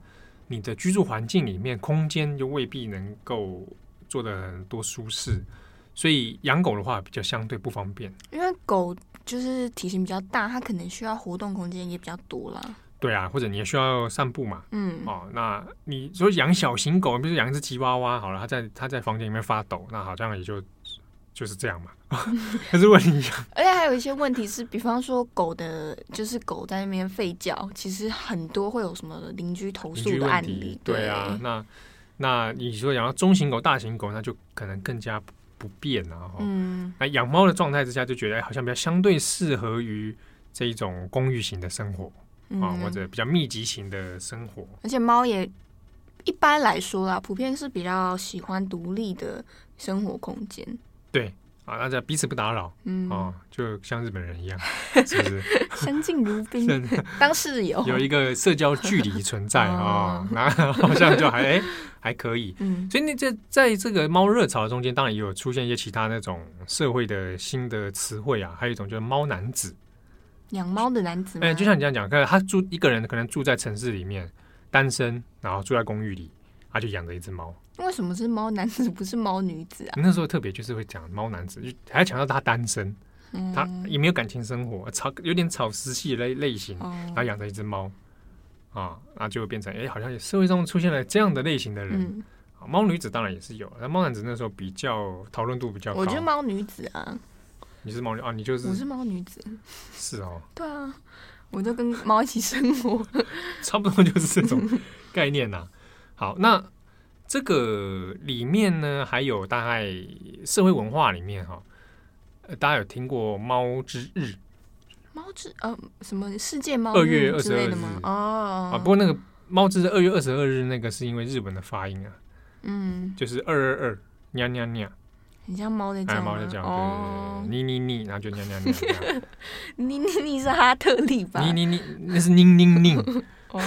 你的居住环境里面空间就未必能够做得很多舒适，所以养狗的话比较相对不方便，因为狗。就是体型比较大，它可能需要活动空间也比较多啦。对啊，或者你也需要散步嘛。嗯，哦，那你说养小型狗，比如说养一只吉娃娃，好了，它在它在房间里面发抖，那好像也就就是这样嘛。可是问题，而且还有一些问题是，比方说狗的，就是狗在那边吠叫，其实很多会有什么邻居投诉的案例。对啊，那那你说养到中型狗、大型狗，那就可能更加。不变啊，嗯，那养猫的状态之下，就觉得好像比较相对适合于这一种公寓型的生活啊，或者比较密集型的生活。而且猫也一般来说啦，普遍是比较喜欢独立的生活空间。对啊，大家彼此不打扰，嗯，哦，就像日本人一样，是不是？相敬如宾，当室友，有一个社交距离存在啊，那好像就还哎。还可以，嗯，所以那在在这个猫热潮中间，当然也有出现一些其他那种社会的新的词汇啊，还有一种就是猫男子，养猫的男子，哎，就像你这样讲，看他住一个人，可能住在城市里面，单身，然后住在公寓里，他就养着一只猫。为什么是猫男子，不是猫女子啊？那时候特别就是会讲猫男子，就还要强调他单身，嗯，他也没有感情生活，草有点草食系类类型，然后养着一只猫。啊，那就变成哎、欸，好像社会中出现了这样的类型的人。嗯、猫女子当然也是有，那猫男子那时候比较讨论度比较高。我觉得猫女子啊，你是猫女啊？你就是我是猫女子，是哦。对啊，我就跟猫一起生活，差不多就是这种概念呐、啊。好，那这个里面呢，还有大概社会文化里面哈，大家有听过猫之日？猫之呃什么世界猫二月二十二日吗？哦啊，不过那个猫之二月二十二日那个是因为日本的发音啊，嗯，就是二二二，喵喵喵，很像猫在叫，猫在叫，对对对，嘤嘤嘤，然后就喵喵喵，嘤嘤嘤是哈特利吧？你你你，那是嘤嘤嘤，哦，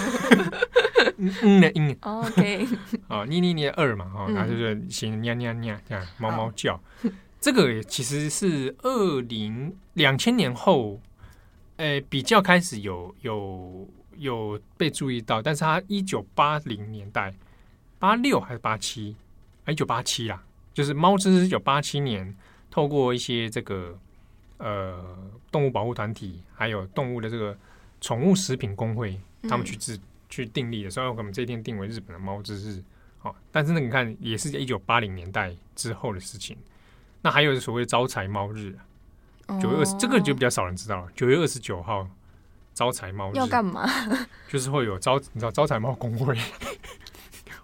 嗯的嗯，OK，啊，嘤嘤嘤二嘛，哈，然后就是写喵喵喵这样，猫猫叫，这个其实是二零两千年后。诶、欸，比较开始有有有被注意到，但是它一九八零年代，八六还是八七，一九八七啦，就是猫之日一九八七年，透过一些这个呃动物保护团体，还有动物的这个宠物食品工会，他们去制、嗯、去订立的，所以我们这一天定为日本的猫之日。好，但是呢，你看也是在一九八零年代之后的事情。那还有所谓招财猫日。九月二十，这个就比较少人知道了。九月二十九号，招财猫日要干嘛？就是会有招，你知道招财猫工会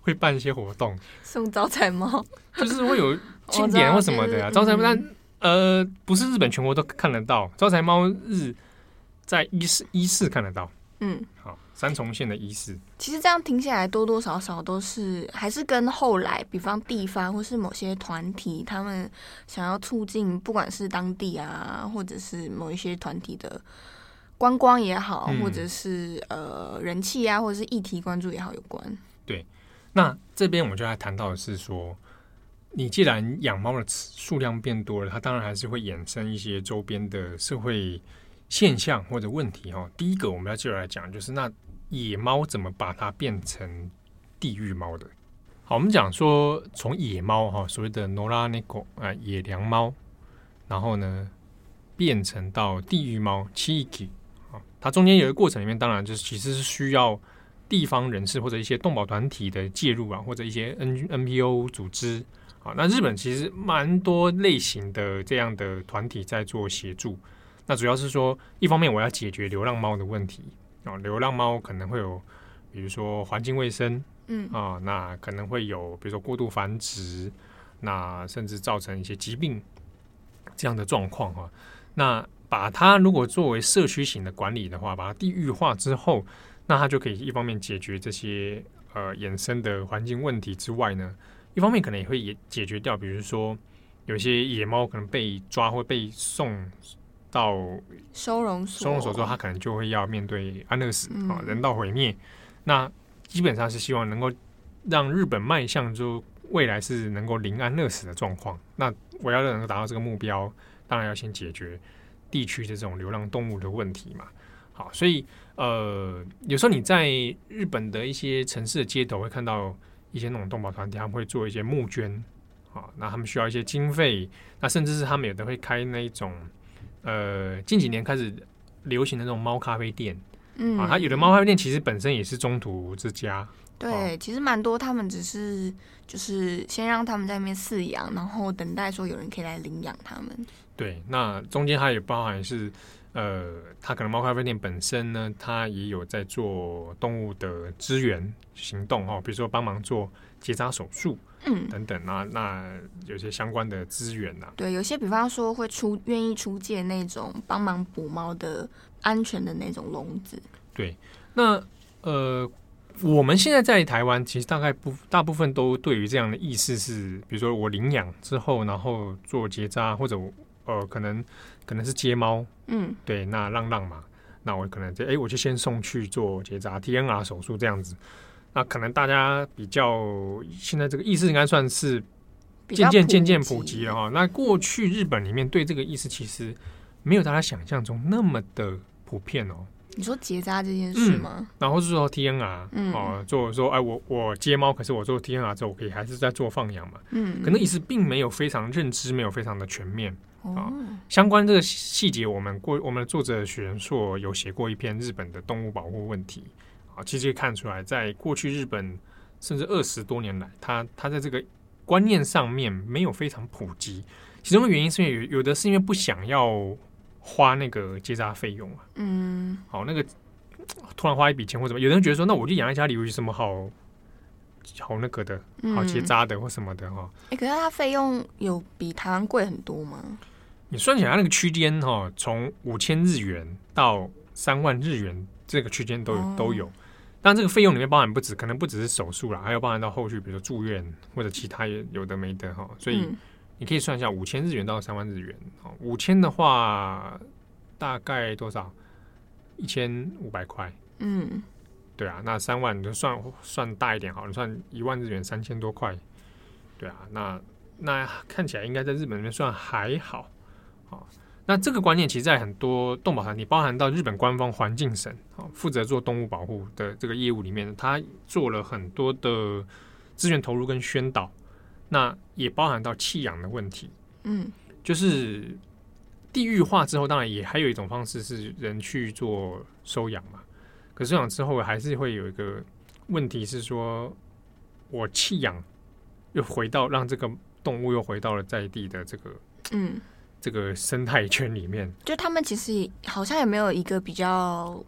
会办一些活动，送招财猫，就是会有 庆典或什么的啊。招财猫，但呃，不是日本全国都看得到。招财猫日在伊势伊势看得到。嗯，好。三重县的伊势，其实这样听下来多多少少都是还是跟后来，比方地方或是某些团体，他们想要促进，不管是当地啊，或者是某一些团体的观光也好，嗯、或者是呃人气啊，或者是议题关注也好有关。对，那这边我们就来谈到的是说，你既然养猫的数量变多了，它当然还是会衍生一些周边的社会现象或者问题哈。第一个我们要接着来讲，就是那野猫怎么把它变成地狱猫的？好，我们讲说从野猫哈，所谓的 Nora Neko 啊，野良猫，然后呢变成到地狱猫 Chiki 啊，它中间有一个过程里面，当然就是其实是需要地方人士或者一些动保团体的介入啊，或者一些 N NPO 组织啊。那日本其实蛮多类型的这样的团体在做协助。那主要是说，一方面我要解决流浪猫的问题啊，流浪猫可能会有，比如说环境卫生。嗯啊，那可能会有，比如说过度繁殖，那甚至造成一些疾病这样的状况哈。那把它如果作为社区型的管理的话，把它地域化之后，那它就可以一方面解决这些呃衍生的环境问题之外呢，一方面可能也会也解决掉，比如说有些野猫可能被抓或被送到收容所，收容所之后，它可能就会要面对安乐死啊，嗯、人道毁灭。那基本上是希望能够让日本迈向就未来是能够零安乐死的状况。那我要能够达到这个目标，当然要先解决地区的这种流浪动物的问题嘛。好，所以呃，有时候你在日本的一些城市的街头会看到一些那种动保团体，他们会做一些募捐，啊，那他们需要一些经费，那甚至是他们有的会开那一种呃，近几年开始流行的那种猫咖啡店。嗯，啊，它有的猫咖啡店其实本身也是中途之家。对，哦、其实蛮多，他们只是就是先让他们在那边饲养，然后等待说有人可以来领养他们。对，那中间它也包含是，呃，它可能猫咖啡店本身呢，它也有在做动物的支援行动哈、哦，比如说帮忙做结扎手术，嗯，等等啊，那有些相关的资源呐、啊。对，有些比方说会出愿意出借那种帮忙捕猫的。安全的那种笼子。对，那呃，我们现在在台湾，其实大概不大部分都对于这样的意思是，比如说我领养之后，然后做结扎，或者呃，可能可能是接猫，嗯，对，那浪浪嘛，那我可能就哎，我就先送去做结扎 TNR 手术这样子。那可能大家比较现在这个意识应该算是渐渐渐渐普及了哈。那过去日本里面对这个意识其实没有大家想象中那么的。普遍哦，你说结扎这件事吗？嗯、然后是说 TNR，嗯、哦，做说哎，我我接猫，可是我做 TNR 之后，我可以还是在做放养嘛，嗯，可能意识并没有非常认知，没有非常的全面啊。相关这个细节，我们过我们的作者许仁硕有写过一篇日本的动物保护问题啊，其实可以看出来，在过去日本甚至二十多年来，他他在这个观念上面没有非常普及，其中的原因是因为有有的是因为不想要。花那个结扎费用啊，嗯，好，那个突然花一笔钱或什么，有人觉得说，那我就养在家里有什么好好那个的，好结扎的或什么的哈。哎、嗯欸，可是它费用有比台湾贵很多吗？你算起来那个区间哈，从五千日元到三万日元这个区间都有、哦、都有。但这个费用里面包含不止，可能不只是手术啦，还有包含到后续，比如说住院或者其他也有的没的哈，所以。嗯你可以算一下五千日元到三万日元，哦，五千的话大概多少？一千五百块。嗯，对啊，那三万你就算算大一点好，你算一万日元三千多块。对啊，那那看起来应该在日本里面算还好。好，那这个观念其实，在很多动保团体，包含到日本官方环境省，哦，负责做动物保护的这个业务里面，他做了很多的资源投入跟宣导。那也包含到弃养的问题，嗯，就是地域化之后，当然也还有一种方式是人去做收养嘛。可是收养之后，还是会有一个问题是说，我弃养又回到让这个动物又回到了在地的这个，嗯，这个生态圈里面。就他们其实好像也没有一个比较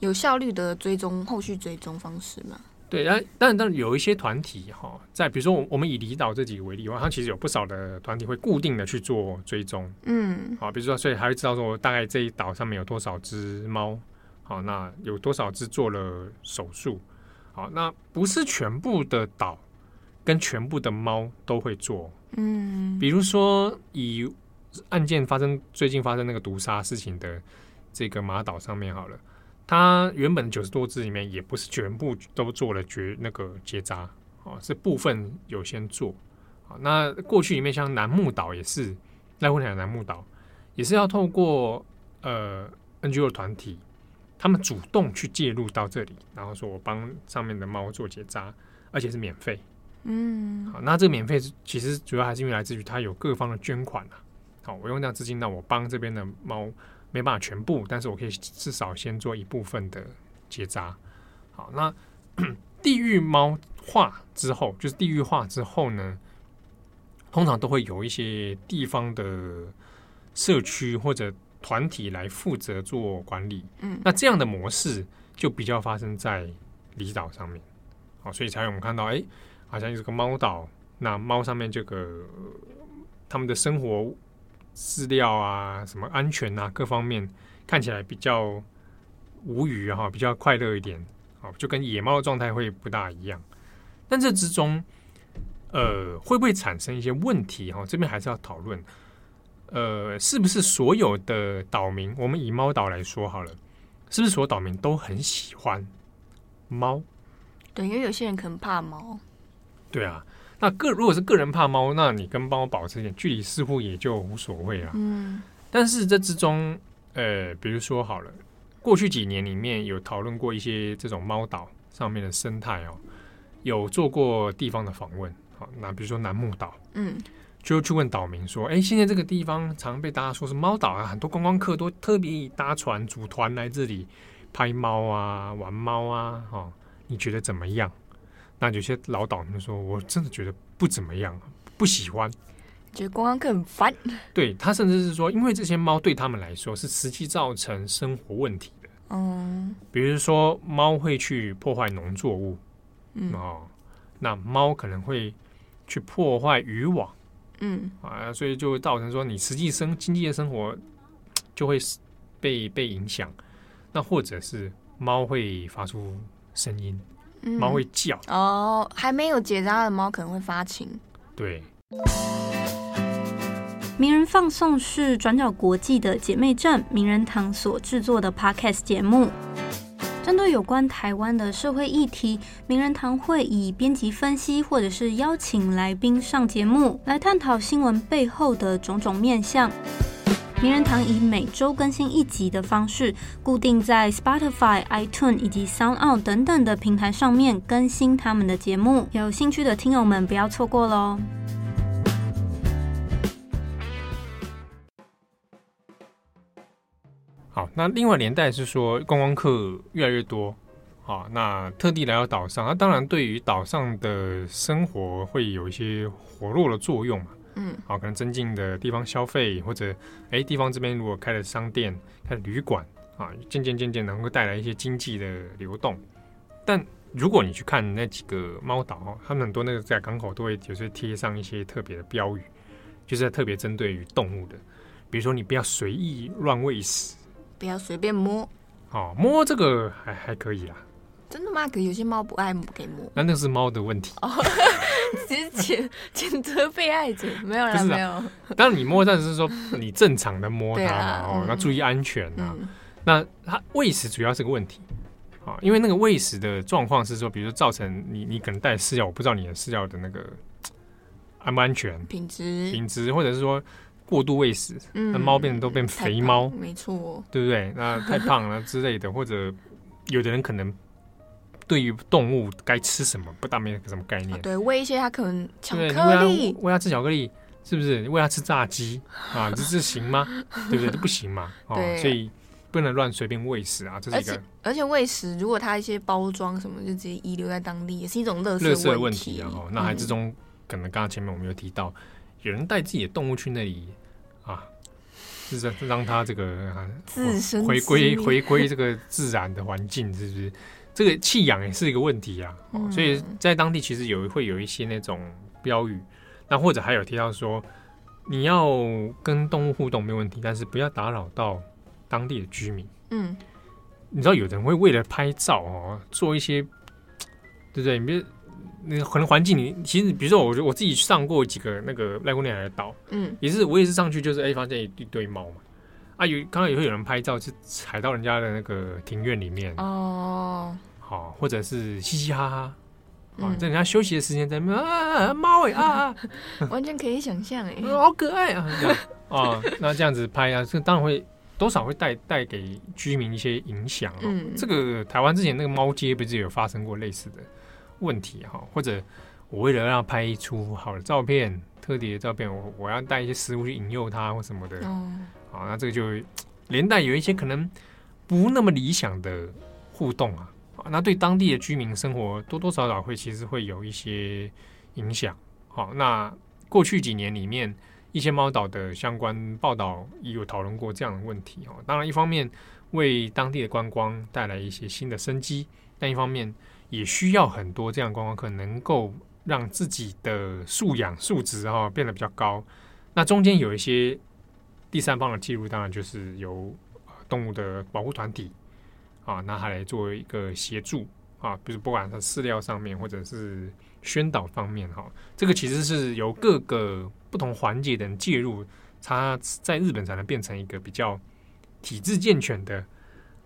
有效率的追踪后续追踪方式嘛。对，但但但有一些团体哈，在比如说我我们以离岛这几个为例的话，它其实有不少的团体会固定的去做追踪，嗯，好，比如说所以还会知道说大概这一岛上面有多少只猫，好，那有多少只做了手术，好，那不是全部的岛跟全部的猫都会做，嗯，比如说以案件发生最近发生那个毒杀事情的这个马岛上面好了，它原本九十多只里面也不是全部都做了绝那个结扎哦，是部分有先做。那过去里面像楠木岛也是，濑户内海楠木岛也是要透过呃 NGO 团体，他们主动去介入到这里，然后说我帮上面的猫做结扎，而且是免费。嗯，好，那这个免费其实主要还是因为来自于它有各方的捐款啊。好，我用这样资金，那我帮这边的猫没办法全部，但是我可以至少先做一部分的结扎。好，那 地域猫化之后，就是地域化之后呢，通常都会有一些地方的社区或者团体来负责做管理。嗯，那这样的模式就比较发生在离岛上面。好，所以才有我们看到，哎，好像有个猫岛，那猫上面这个他们的生活饲料啊、什么安全啊各方面看起来比较无语哈，比较快乐一点。好，就跟野猫的状态会不大一样。但这之中。呃，会不会产生一些问题？哈，这边还是要讨论。呃，是不是所有的岛民，我们以猫岛来说好了，是不是所有岛民都很喜欢猫？对，因为有些人可能怕猫。对啊，那个如果是个人怕猫，那你跟猫保持一点距离，似乎也就无所谓了。嗯。但是这之中，呃，比如说好了，过去几年里面有讨论过一些这种猫岛上面的生态哦，有做过地方的访问。好，那比如说楠木岛，嗯，就去问岛民说：“哎、欸，现在这个地方常被大家说是猫岛啊，很多观光客都特别搭船组团来这里拍猫啊、玩猫啊，哦，你觉得怎么样？”那有些老岛民说：“我真的觉得不怎么样，不喜欢，觉得观光客很烦。对”对他甚至是说，因为这些猫对他们来说是实际造成生活问题的，嗯，比如说猫会去破坏农作物，嗯哦，那猫可能会。去破坏渔网，嗯啊，所以就会造成说你实际生经济的生活就会被被影响。那或者是猫会发出声音，猫、嗯、会叫哦，还没有结扎的猫可能会发情。对，名人放送是转角国际的姐妹站名人堂所制作的 Podcast 节目。针对有关台湾的社会议题，名人堂会以编辑分析，或者是邀请来宾上节目，来探讨新闻背后的种种面向。名人堂以每周更新一集的方式，固定在 Spotify、iTunes 以及 SoundOn 等等的平台上面更新他们的节目。有兴趣的听友们不要错过喽！好，那另外连带是说观光客越来越多，好，那特地来到岛上，那当然对于岛上的生活会有一些活络的作用嘛，嗯，好，可能增进的地方消费，或者哎，地方这边如果开了商店、开了旅馆啊，渐渐渐渐能够带来一些经济的流动。但如果你去看那几个猫岛哦，他们很多那个在港口都会就是贴上一些特别的标语，就是特别针对于动物的，比如说你不要随意乱喂食。不要随便摸，哦，摸这个还还可以啦。真的吗？可有些猫不爱摸，给摸。那那是猫的问题。哦，只是谴谴责被爱者没有啦，没有。当然你摸，但是说你正常的摸它嘛，哦，那注意安全啊。嗯、那它喂食主要是个问题，啊，因为那个喂食的状况是说，比如说造成你你可能带饲料，我不知道你的饲料的那个安不安全，品质品质，或者是说。过度喂食，那猫变成都变肥猫，没错，对不对？那太胖了之类的，或者有的人可能对于动物该吃什么不大没有什么概念。对，喂一些它可能巧克力，喂它吃巧克力，是不是？喂它吃炸鸡 啊，这这行吗？对不对？这不行嘛。哦，所以不能乱随便喂食啊，这是一个。而且喂食，如果它一些包装什么，就直接遗留在当地，也是一种垃圾问题啊。哦那还之中，可能刚刚前面我们有提到。有人带自己的动物去那里啊，是让让它这个、啊、自身回归回归这个自然的环境，是不是？这个弃养也是一个问题啊。嗯、所以在当地其实有会有一些那种标语，那或者还有提到说，你要跟动物互动没问题，但是不要打扰到当地的居民。嗯，你知道有人会为了拍照哦，做一些，对不对？你别。那个可能环境里，其实比如说我我自己上过几个那个濑户内海的岛，嗯，也是我也是上去就是哎、欸、发现一堆猫嘛，啊，有刚刚也会有人拍照，是踩到人家的那个庭院里面。哦，好，或者是嘻嘻哈哈，啊、嗯，在人家休息的时间在那啊猫哎啊，完全可以想象哎，好可爱啊，这样。啊，那这样子拍啊，这当然会多少会带带给居民一些影响哦。嗯，这个台湾之前那个猫街不是有发生过类似的问题哈，或者我为了让他拍一出好的照片，特别的照片，我我要带一些食物去引诱他或什么的。哦好，那这个就连带有一些可能不那么理想的互动啊，那对当地的居民生活多多少少会其实会有一些影响。好，那过去几年里面，一些猫岛的相关报道也有讨论过这样的问题。哦，当然一方面为当地的观光带来一些新的生机，但一方面也需要很多这样观光客能够让自己的素养素质哈变得比较高。那中间有一些。第三方的记录当然就是由动物的保护团体啊，那还来作为一个协助啊，比如不管它饲料上面或者是宣导方面哈，这个其实是由各个不同环节的人介入，它在日本才能变成一个比较体制健全的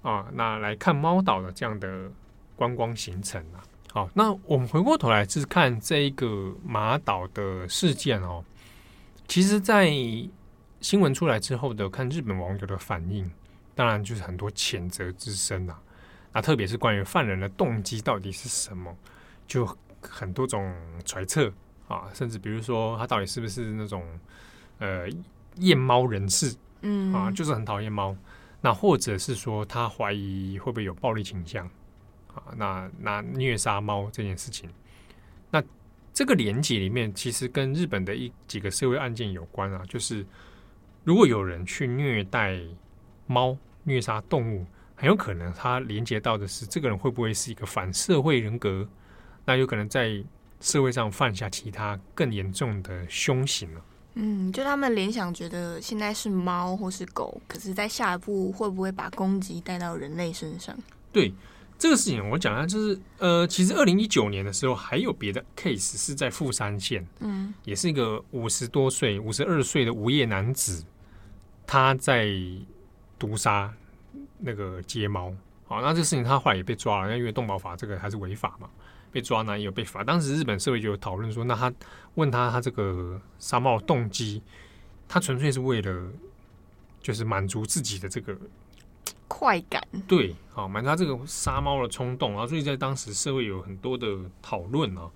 啊，那来看猫岛的这样的观光行程啊。好，那我们回过头来是看这一个马岛的事件哦，其实，在新闻出来之后的，看日本网友的反应，当然就是很多谴责之声啊。那特别是关于犯人的动机到底是什么，就很多种揣测啊，甚至比如说他到底是不是那种呃厌猫人士，嗯啊，就是很讨厌猫。那或者是说他怀疑会不会有暴力倾向啊？那那虐杀猫这件事情，那这个连结里面其实跟日本的一几个社会案件有关啊，就是。如果有人去虐待猫、虐杀动物，很有可能他连接到的是这个人会不会是一个反社会人格？那有可能在社会上犯下其他更严重的凶行了。嗯，就他们联想觉得现在是猫或是狗，可是在下一步会不会把攻击带到人类身上？对这个事情，我讲一下，就是呃，其实二零一九年的时候还有别的 case 是在富山县，嗯，也是一个五十多岁、五十二岁的无业男子。他在毒杀那个街猫，好，那这个事情他后来也被抓了，因为动保法这个还是违法嘛，被抓呢也有被罚。当时日本社会就有讨论说，那他问他他这个杀猫的动机，他纯粹是为了就是满足自己的这个快感，对，好满足他这个杀猫的冲动啊，所以在当时社会有很多的讨论啊。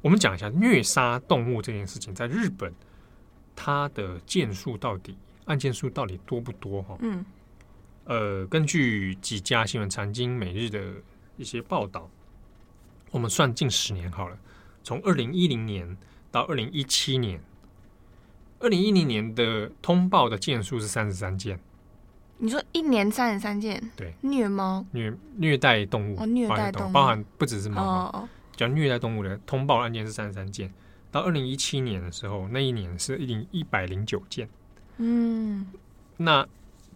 我们讲一下虐杀动物这件事情，在日本它的件数到底。案件数到底多不多？哈，嗯，呃，根据几家新闻、财经、每日的一些报道，我们算近十年好了。从二零一零年到二零一七年，二零一零年的通报的件数是三十三件。你说一年三十三件？对，虐猫、虐虐待动物、哦、虐待动物，包含不只是猫，哦，叫虐待动物的通报案件是三十三件。到二零一七年的时候，那一年是一零一百零九件。嗯，那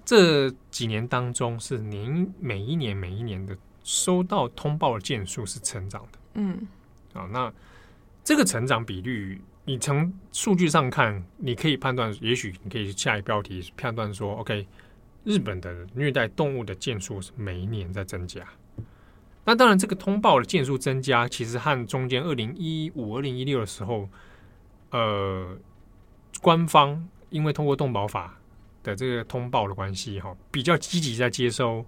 这几年当中是您每一年每一年的收到通报的件数是成长的，嗯，啊，那这个成长比率，你从数据上看，你可以判断，也许你可以下一标题判断说，OK，日本的虐待动物的件数是每一年在增加。那当然，这个通报的件数增加，其实和中间二零一五、二零一六的时候，呃，官方。因为通过动保法的这个通报的关系，哈，比较积极在接收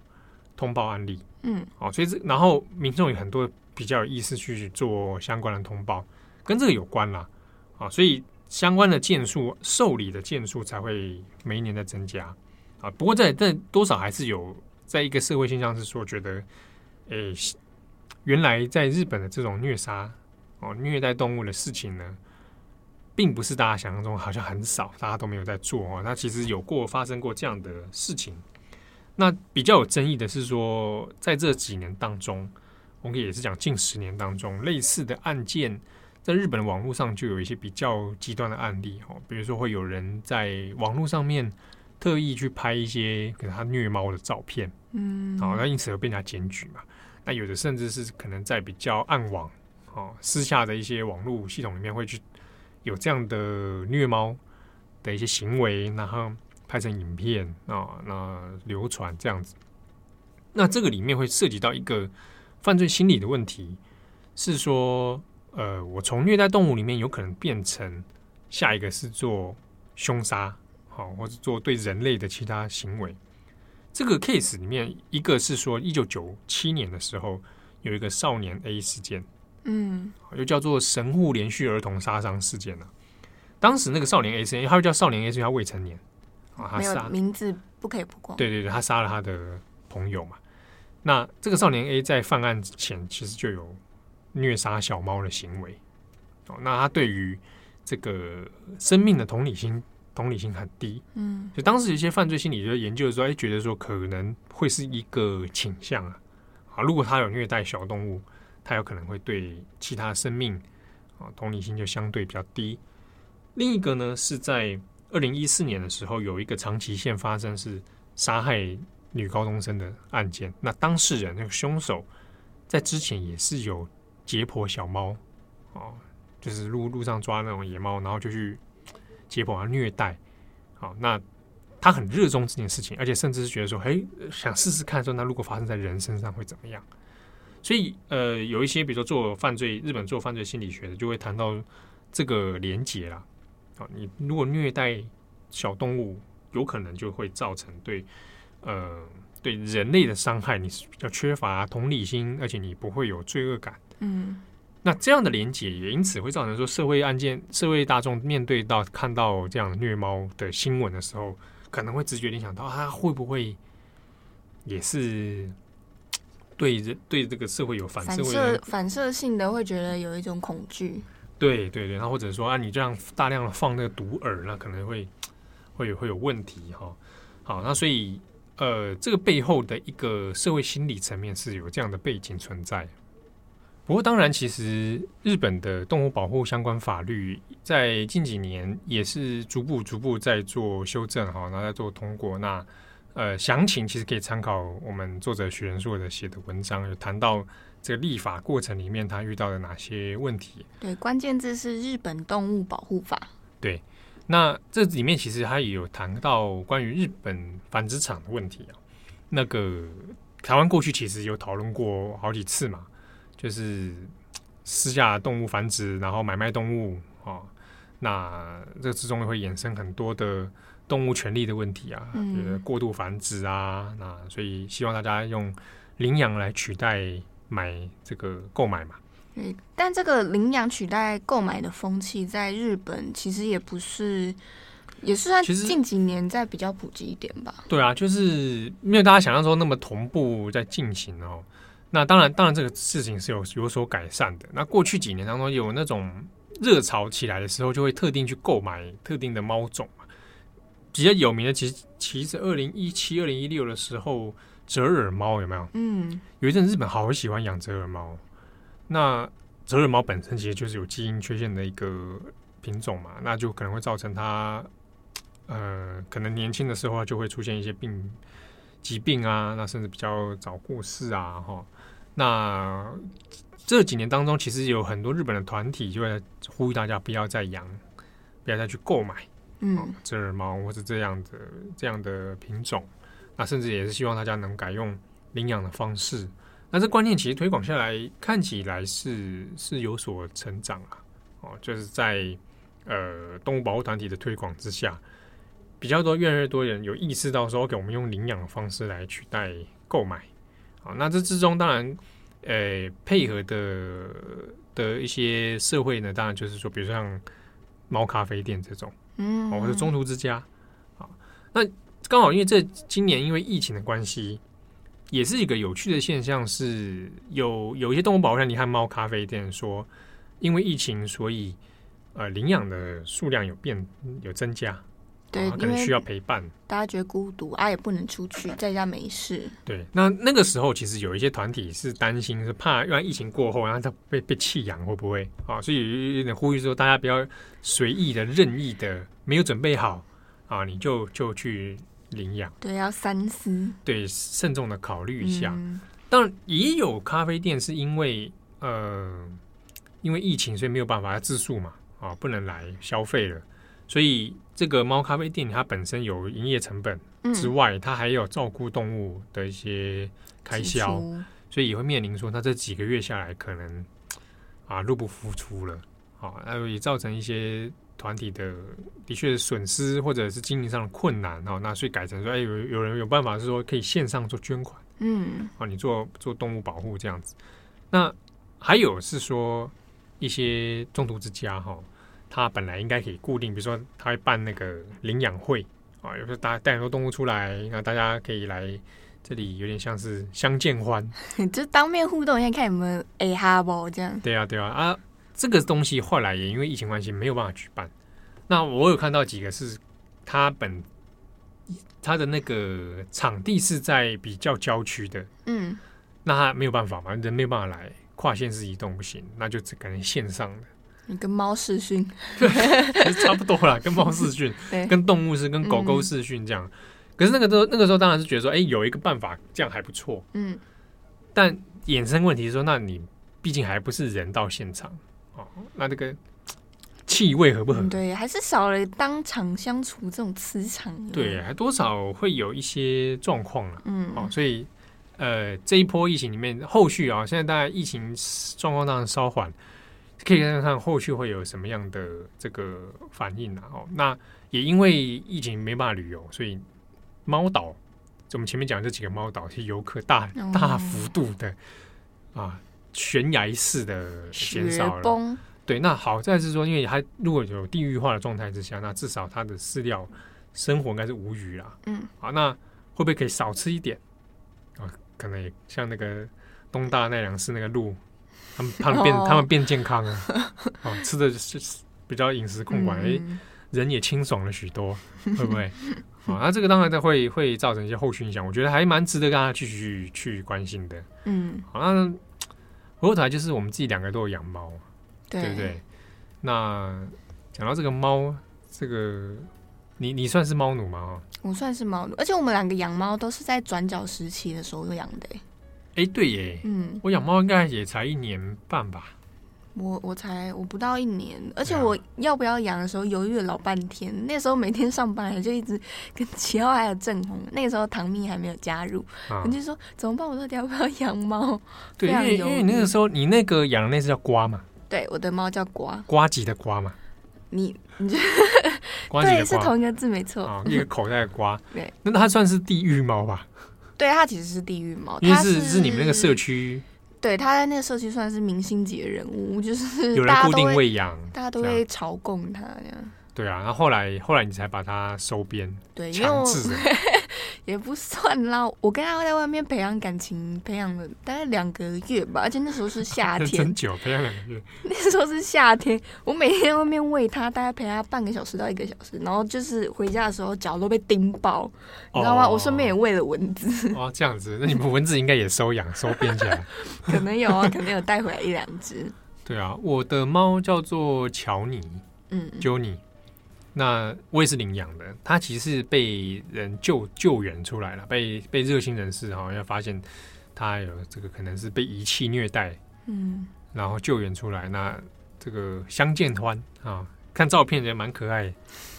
通报案例，嗯，好，所以这然后民众有很多比较有意识去做相关的通报，跟这个有关啦，啊，所以相关的件数受理的件数才会每一年在增加，啊，不过在在多少还是有在一个社会现象是说，觉得，诶，原来在日本的这种虐杀哦虐待动物的事情呢。并不是大家想象中好像很少，大家都没有在做哦。那其实有过发生过这样的事情。那比较有争议的是说，在这几年当中，我们也是讲近十年当中，类似的案件，在日本的网络上就有一些比较极端的案例哦。比如说，会有人在网络上面特意去拍一些给他虐猫的照片，嗯，好，那因此而被人家检举嘛。那有的甚至是可能在比较暗网哦，私下的一些网络系统里面会去。有这样的虐猫的一些行为，然后拍成影片啊，那流传这样子。那这个里面会涉及到一个犯罪心理的问题，是说，呃，我从虐待动物里面有可能变成下一个是做凶杀，好，或者做对人类的其他行为。这个 case 里面，一个是说，一九九七年的时候有一个少年 A 事件，嗯，又叫做神户连续儿童杀伤事件呢。当时那个少年 A 事件，他又叫少年 A，是因为他未成年啊，他杀名字不可以曝光。对对对，他杀了他的朋友嘛。那这个少年 A 在犯案之前，其实就有虐杀小猫的行为。哦，那他对于这个生命的同理心。同理心很低，嗯，就当时一些犯罪心理学研究的时候，哎，觉得说可能会是一个倾向啊，啊，如果他有虐待小动物，他有可能会对其他生命啊同理心就相对比较低。另一个呢，是在二零一四年的时候，有一个长崎县发生是杀害女高中生的案件，那当事人那个凶手在之前也是有解剖小猫，哦，就是路路上抓那种野猫，然后就去。解剖啊，虐待，好，那他很热衷这件事情，而且甚至是觉得说，哎，想试试看，说那如果发生在人身上会怎么样？所以，呃，有一些比如说做犯罪，日本做犯罪心理学的，就会谈到这个连结啦。啊，你如果虐待小动物，有可能就会造成对，呃，对人类的伤害，你是比较缺乏同理心，而且你不会有罪恶感。嗯。那这样的连结也因此会造成说，社会案件、社会大众面对到看到这样虐猫的新闻的时候，可能会直觉联想到，他会不会也是对人对这个社会有反射反射性的会觉得有一种恐惧。对对对，那或者说啊，你这样大量的放那个毒饵，那可能会会有会有问题哈。好，那所以呃，这个背后的一个社会心理层面是有这样的背景存在。不过，当然，其实日本的动物保护相关法律在近几年也是逐步、逐步在做修正，哈，然后在做通过。那呃，详情其实可以参考我们作者许仁硕的写的文章，有谈到这个立法过程里面他遇到的哪些问题。对，关键字是日本动物保护法。对，那这里面其实他也有谈到关于日本繁殖场的问题啊。那个台湾过去其实有讨论过好几次嘛。就是私下动物繁殖，然后买卖动物啊，那这之中会衍生很多的动物权利的问题啊，嗯，过度繁殖啊，那所以希望大家用领养来取代买这个购买嘛。对，但这个领养取代购买的风气在日本其实也不是，也是算近几年在比较普及一点吧。对啊，就是没有大家想象中那么同步在进行哦。那当然，当然，这个事情是有有所改善的。那过去几年当中，有那种热潮起来的时候，就会特定去购买特定的猫种。比较有名的，其实其实二零一七、二零一六的时候，折耳猫有没有？嗯，有一阵日本好喜欢养折耳猫。那折耳猫本身其实就是有基因缺陷的一个品种嘛，那就可能会造成它，呃，可能年轻的时候就会出现一些病疾病啊，那甚至比较早过世啊，哈。那这几年当中，其实有很多日本的团体就会呼吁大家不要再养，不要再去购买，嗯，折耳猫或者这样的这样的品种。那甚至也是希望大家能改用领养的方式。那这观念其实推广下来，看起来是是有所成长啊。哦，就是在呃动物保护团体的推广之下，比较多越来越多人有意识到说，给我们用领养的方式来取代购买。好，那这之中当然，呃、配合的的一些社会呢，当然就是说，比如像猫咖啡店这种，嗯，或者中途之家，啊，那刚好因为这今年因为疫情的关系，也是一个有趣的现象，是有有一些动物保护站，你看猫咖啡店说，因为疫情，所以呃，领养的数量有变有增加。对，可能需要陪伴，大家觉得孤独啊，也不能出去，在家没事。对，那那个时候其实有一些团体是担心，是怕因为疫情过后，然后他被被弃养会不会啊？所以有点呼吁说，大家不要随意的、任意的，没有准备好啊，你就就去领养。对，要三思，对，慎重的考虑一下。嗯、当然，也有咖啡店是因为呃，因为疫情，所以没有办法自述嘛，啊，不能来消费了。所以这个猫咖啡店它本身有营业成本之外，嗯、它还有照顾动物的一些开销，所以也会面临说，它这几个月下来可能啊入不敷出了，好，然后也造成一些团体的的确损失或者是经营上的困难哦，那所以改成说，哎，有有人有办法是说可以线上做捐款，嗯，啊，你做做动物保护这样子，那还有是说一些中途之家哈。他本来应该可以固定，比如说他会办那个领养会啊，有时候大家带很多动物出来，那大家可以来这里，有点像是相见欢，就当面互动一下，看有没有哎哈不这样。对啊，对啊，啊，这个东西后来也因为疫情关系没有办法举办。那我有看到几个是他本他的那个场地是在比较郊区的，嗯，那他没有办法嘛，人没有办法来，跨县市移动不行，那就只可能线上的。你跟猫视讯，差不多啦，跟猫视讯，跟动物是跟狗狗视讯这样。嗯、可是那个时候，那个时候当然是觉得说，哎、欸，有一个办法这样还不错。嗯。但衍生问题是说，那你毕竟还不是人到现场哦，那这个气味合不合、嗯？对，还是少了当场相处这种磁场。对，还多少会有一些状况了。嗯。哦，所以呃，这一波疫情里面，后续啊，现在大概疫情状况当然稍缓。可以看看看后续会有什么样的这个反应啊？哦，那也因为疫情没办法旅游，所以猫岛，就我们前面讲这几个猫岛，是游客大大幅度的啊悬崖式的减少了。对，那好在是说，因为它如果有地域化的状态之下，那至少它的饲料生活应该是无虞啦。嗯，好，那会不会可以少吃一点啊？可能也像那个东大奈良市那个鹿。他们他们变他们变健康了，哦，吃的是比较饮食控管，哎、嗯，人也清爽了许多，会不会？啊，那这个当然会会造成一些后续影响，我觉得还蛮值得大家继续去关心的。嗯，好，那回过头来就是我们自己两个都有养猫，对，对不对？那讲到这个猫，这个你你算是猫奴吗？我算是猫奴，而且我们两个养猫都是在转角时期的时候养的。哎、欸，对耶，嗯，我养猫应该也才一年半吧。我我才我不到一年，而且我要不要养的时候犹豫了老半天。那时候每天上班就一直跟齐浩还有郑红，那个时候唐蜜还没有加入，啊、我就说怎么办？我到底要不要养猫？对，因为因为那个时候你那个养的那只叫瓜嘛，对，我的猫叫瓜，瓜吉的瓜嘛。你你就 对，是同一个字没错，啊，一个口袋的瓜。对，那它算是地狱猫吧？对，它其实是地狱猫，因为是是你们那个社区，对，他在那个社区算是明星级的人物，就是有人固定喂养，大家都会朝贡他这样。对啊，然后后来后来你才把它收编，对，强制。也不算啦，我跟他在外面培养感情，培养了大概两个月吧，而且那时候是夏 天，很久，培养两个月。那时候是夏天，我每天在外面喂他，大概陪他半个小时到一个小时，然后就是回家的时候脚都被叮爆，你知道吗？哦、我顺便也喂了蚊子。哦，这样子，那你们蚊子应该也收养、收编起来？可能有啊，可能有带回来一两只。对啊，我的猫叫做乔尼，嗯，Johnny。那我也是领养的，他其实是被人救救援出来了，被被热心人士好像发现他有这个可能是被遗弃虐待，嗯，然后救援出来，那这个相见欢啊，看照片也蛮可爱，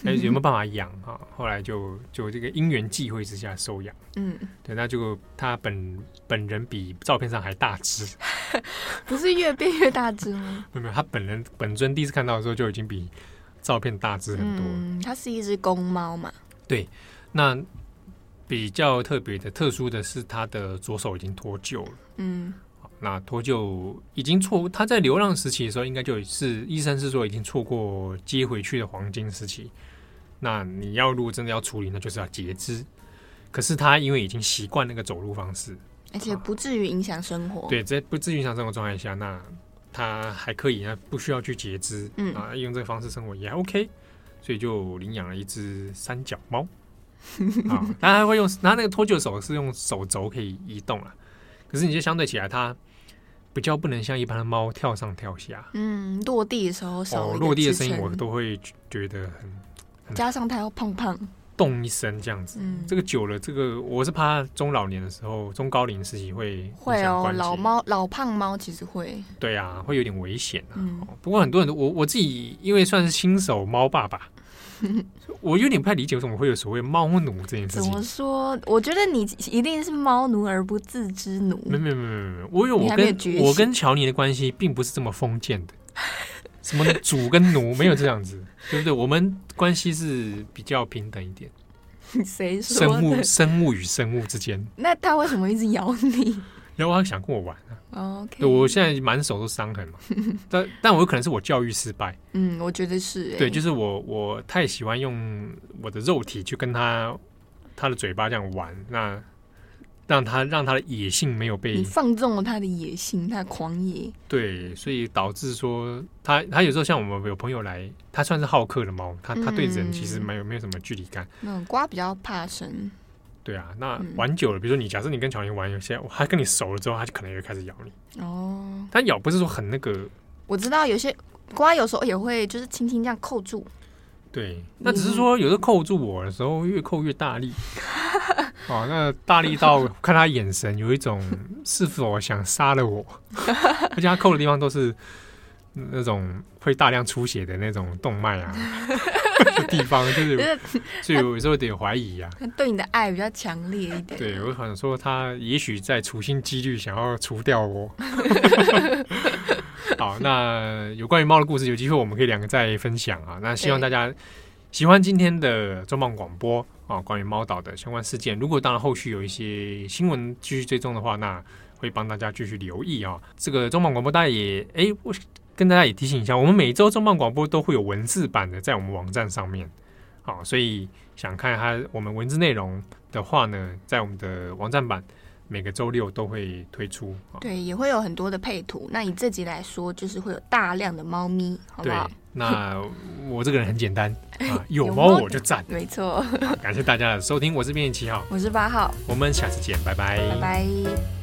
哎，有没有办法养啊？后来就就这个因缘际会之下收养，嗯，对，那就他本本人比照片上还大只，不是越变越大只吗？没有没有，他本人本尊第一次看到的时候就已经比。照片大致很多，嗯，它是一只公猫嘛？对，那比较特别的、特殊的是，它的左手已经脱臼了。嗯，那脱臼已经错，它在流浪时期的时候，应该就是医生是说已经错过接回去的黄金时期。那你要如果真的要处理，那就是要截肢。可是它因为已经习惯那个走路方式，而且不至于影响生活。对，在不至于影响生活状态下，那。它还可以，啊不需要去截肢，嗯啊，用这个方式生活也还 OK，所以就领养了一只三脚猫 啊。它还会用，它那个脱臼手是用手肘可以移动啊。可是你就相对起来，它比较不能像一般的猫跳上跳下。嗯，落地的时候少、哦、落地的声音我都会觉得很，很加上它要胖胖。动一声这样子，嗯、这个久了，这个我是怕中老年的时候，中高龄时期会会哦，老猫老胖猫其实会，对啊，会有点危险啊。嗯、不过很多人都我我自己因为算是新手猫爸爸，我有点不太理解为什么会有所谓猫奴这件事情。怎么说？我觉得你一定是猫奴而不自知奴。没没没没没，我有我跟我跟乔尼的关系并不是这么封建的，什么主跟奴没有这样子，对不对？我们关系是比较平等一点。谁说？生物生物与生物之间。那他为什么一直咬你？然后他想跟我玩啊。OK，对，我现在满手都伤痕嘛。但但我有可能是我教育失败。嗯，我觉得是。对，就是我我太喜欢用我的肉体去跟他他的嘴巴这样玩，那让他让他的野性没有被你放纵了他的野性，他的狂野。对，所以导致说他他有时候像我们有朋友来，他算是好客的猫，他他对人其实没有没有什么距离感。嗯，瓜比较怕生。对啊，那玩久了，比如说你，假设你跟乔宁玩有些，他跟你熟了之后，他就可能也会开始咬你。哦，他咬不是说很那个。我知道有些瓜有时候也会就是轻轻这样扣住。对，那只是说有时候扣住我的时候，越扣越大力。哦，那大力到看他眼神有一种是否想杀了我，而且他扣的地方都是那种会大量出血的那种动脉啊。地方就是，所以有时候有点怀疑啊。他对你的爱比较强烈一点。对，我好像说他也许在处心积虑想要除掉我。好，那有关于猫的故事，有机会我们可以两个再分享啊。那希望大家喜欢今天的中磅广播啊，关于猫岛的相关事件。如果当然后续有一些新闻继续追踪的话，那会帮大家继续留意啊。这个中磅广播大家也哎我。跟大家也提醒一下，我们每周中磅广播都会有文字版的在我们网站上面，好，所以想看它我们文字内容的话呢，在我们的网站版每个周六都会推出。对，也会有很多的配图。那以这集来说，就是会有大量的猫咪，好不好？对，那我这个人很简单 啊，有猫我就赞。没错，感谢大家的收听，我是编辑七号，我是八号，我们下次见，拜拜，拜拜。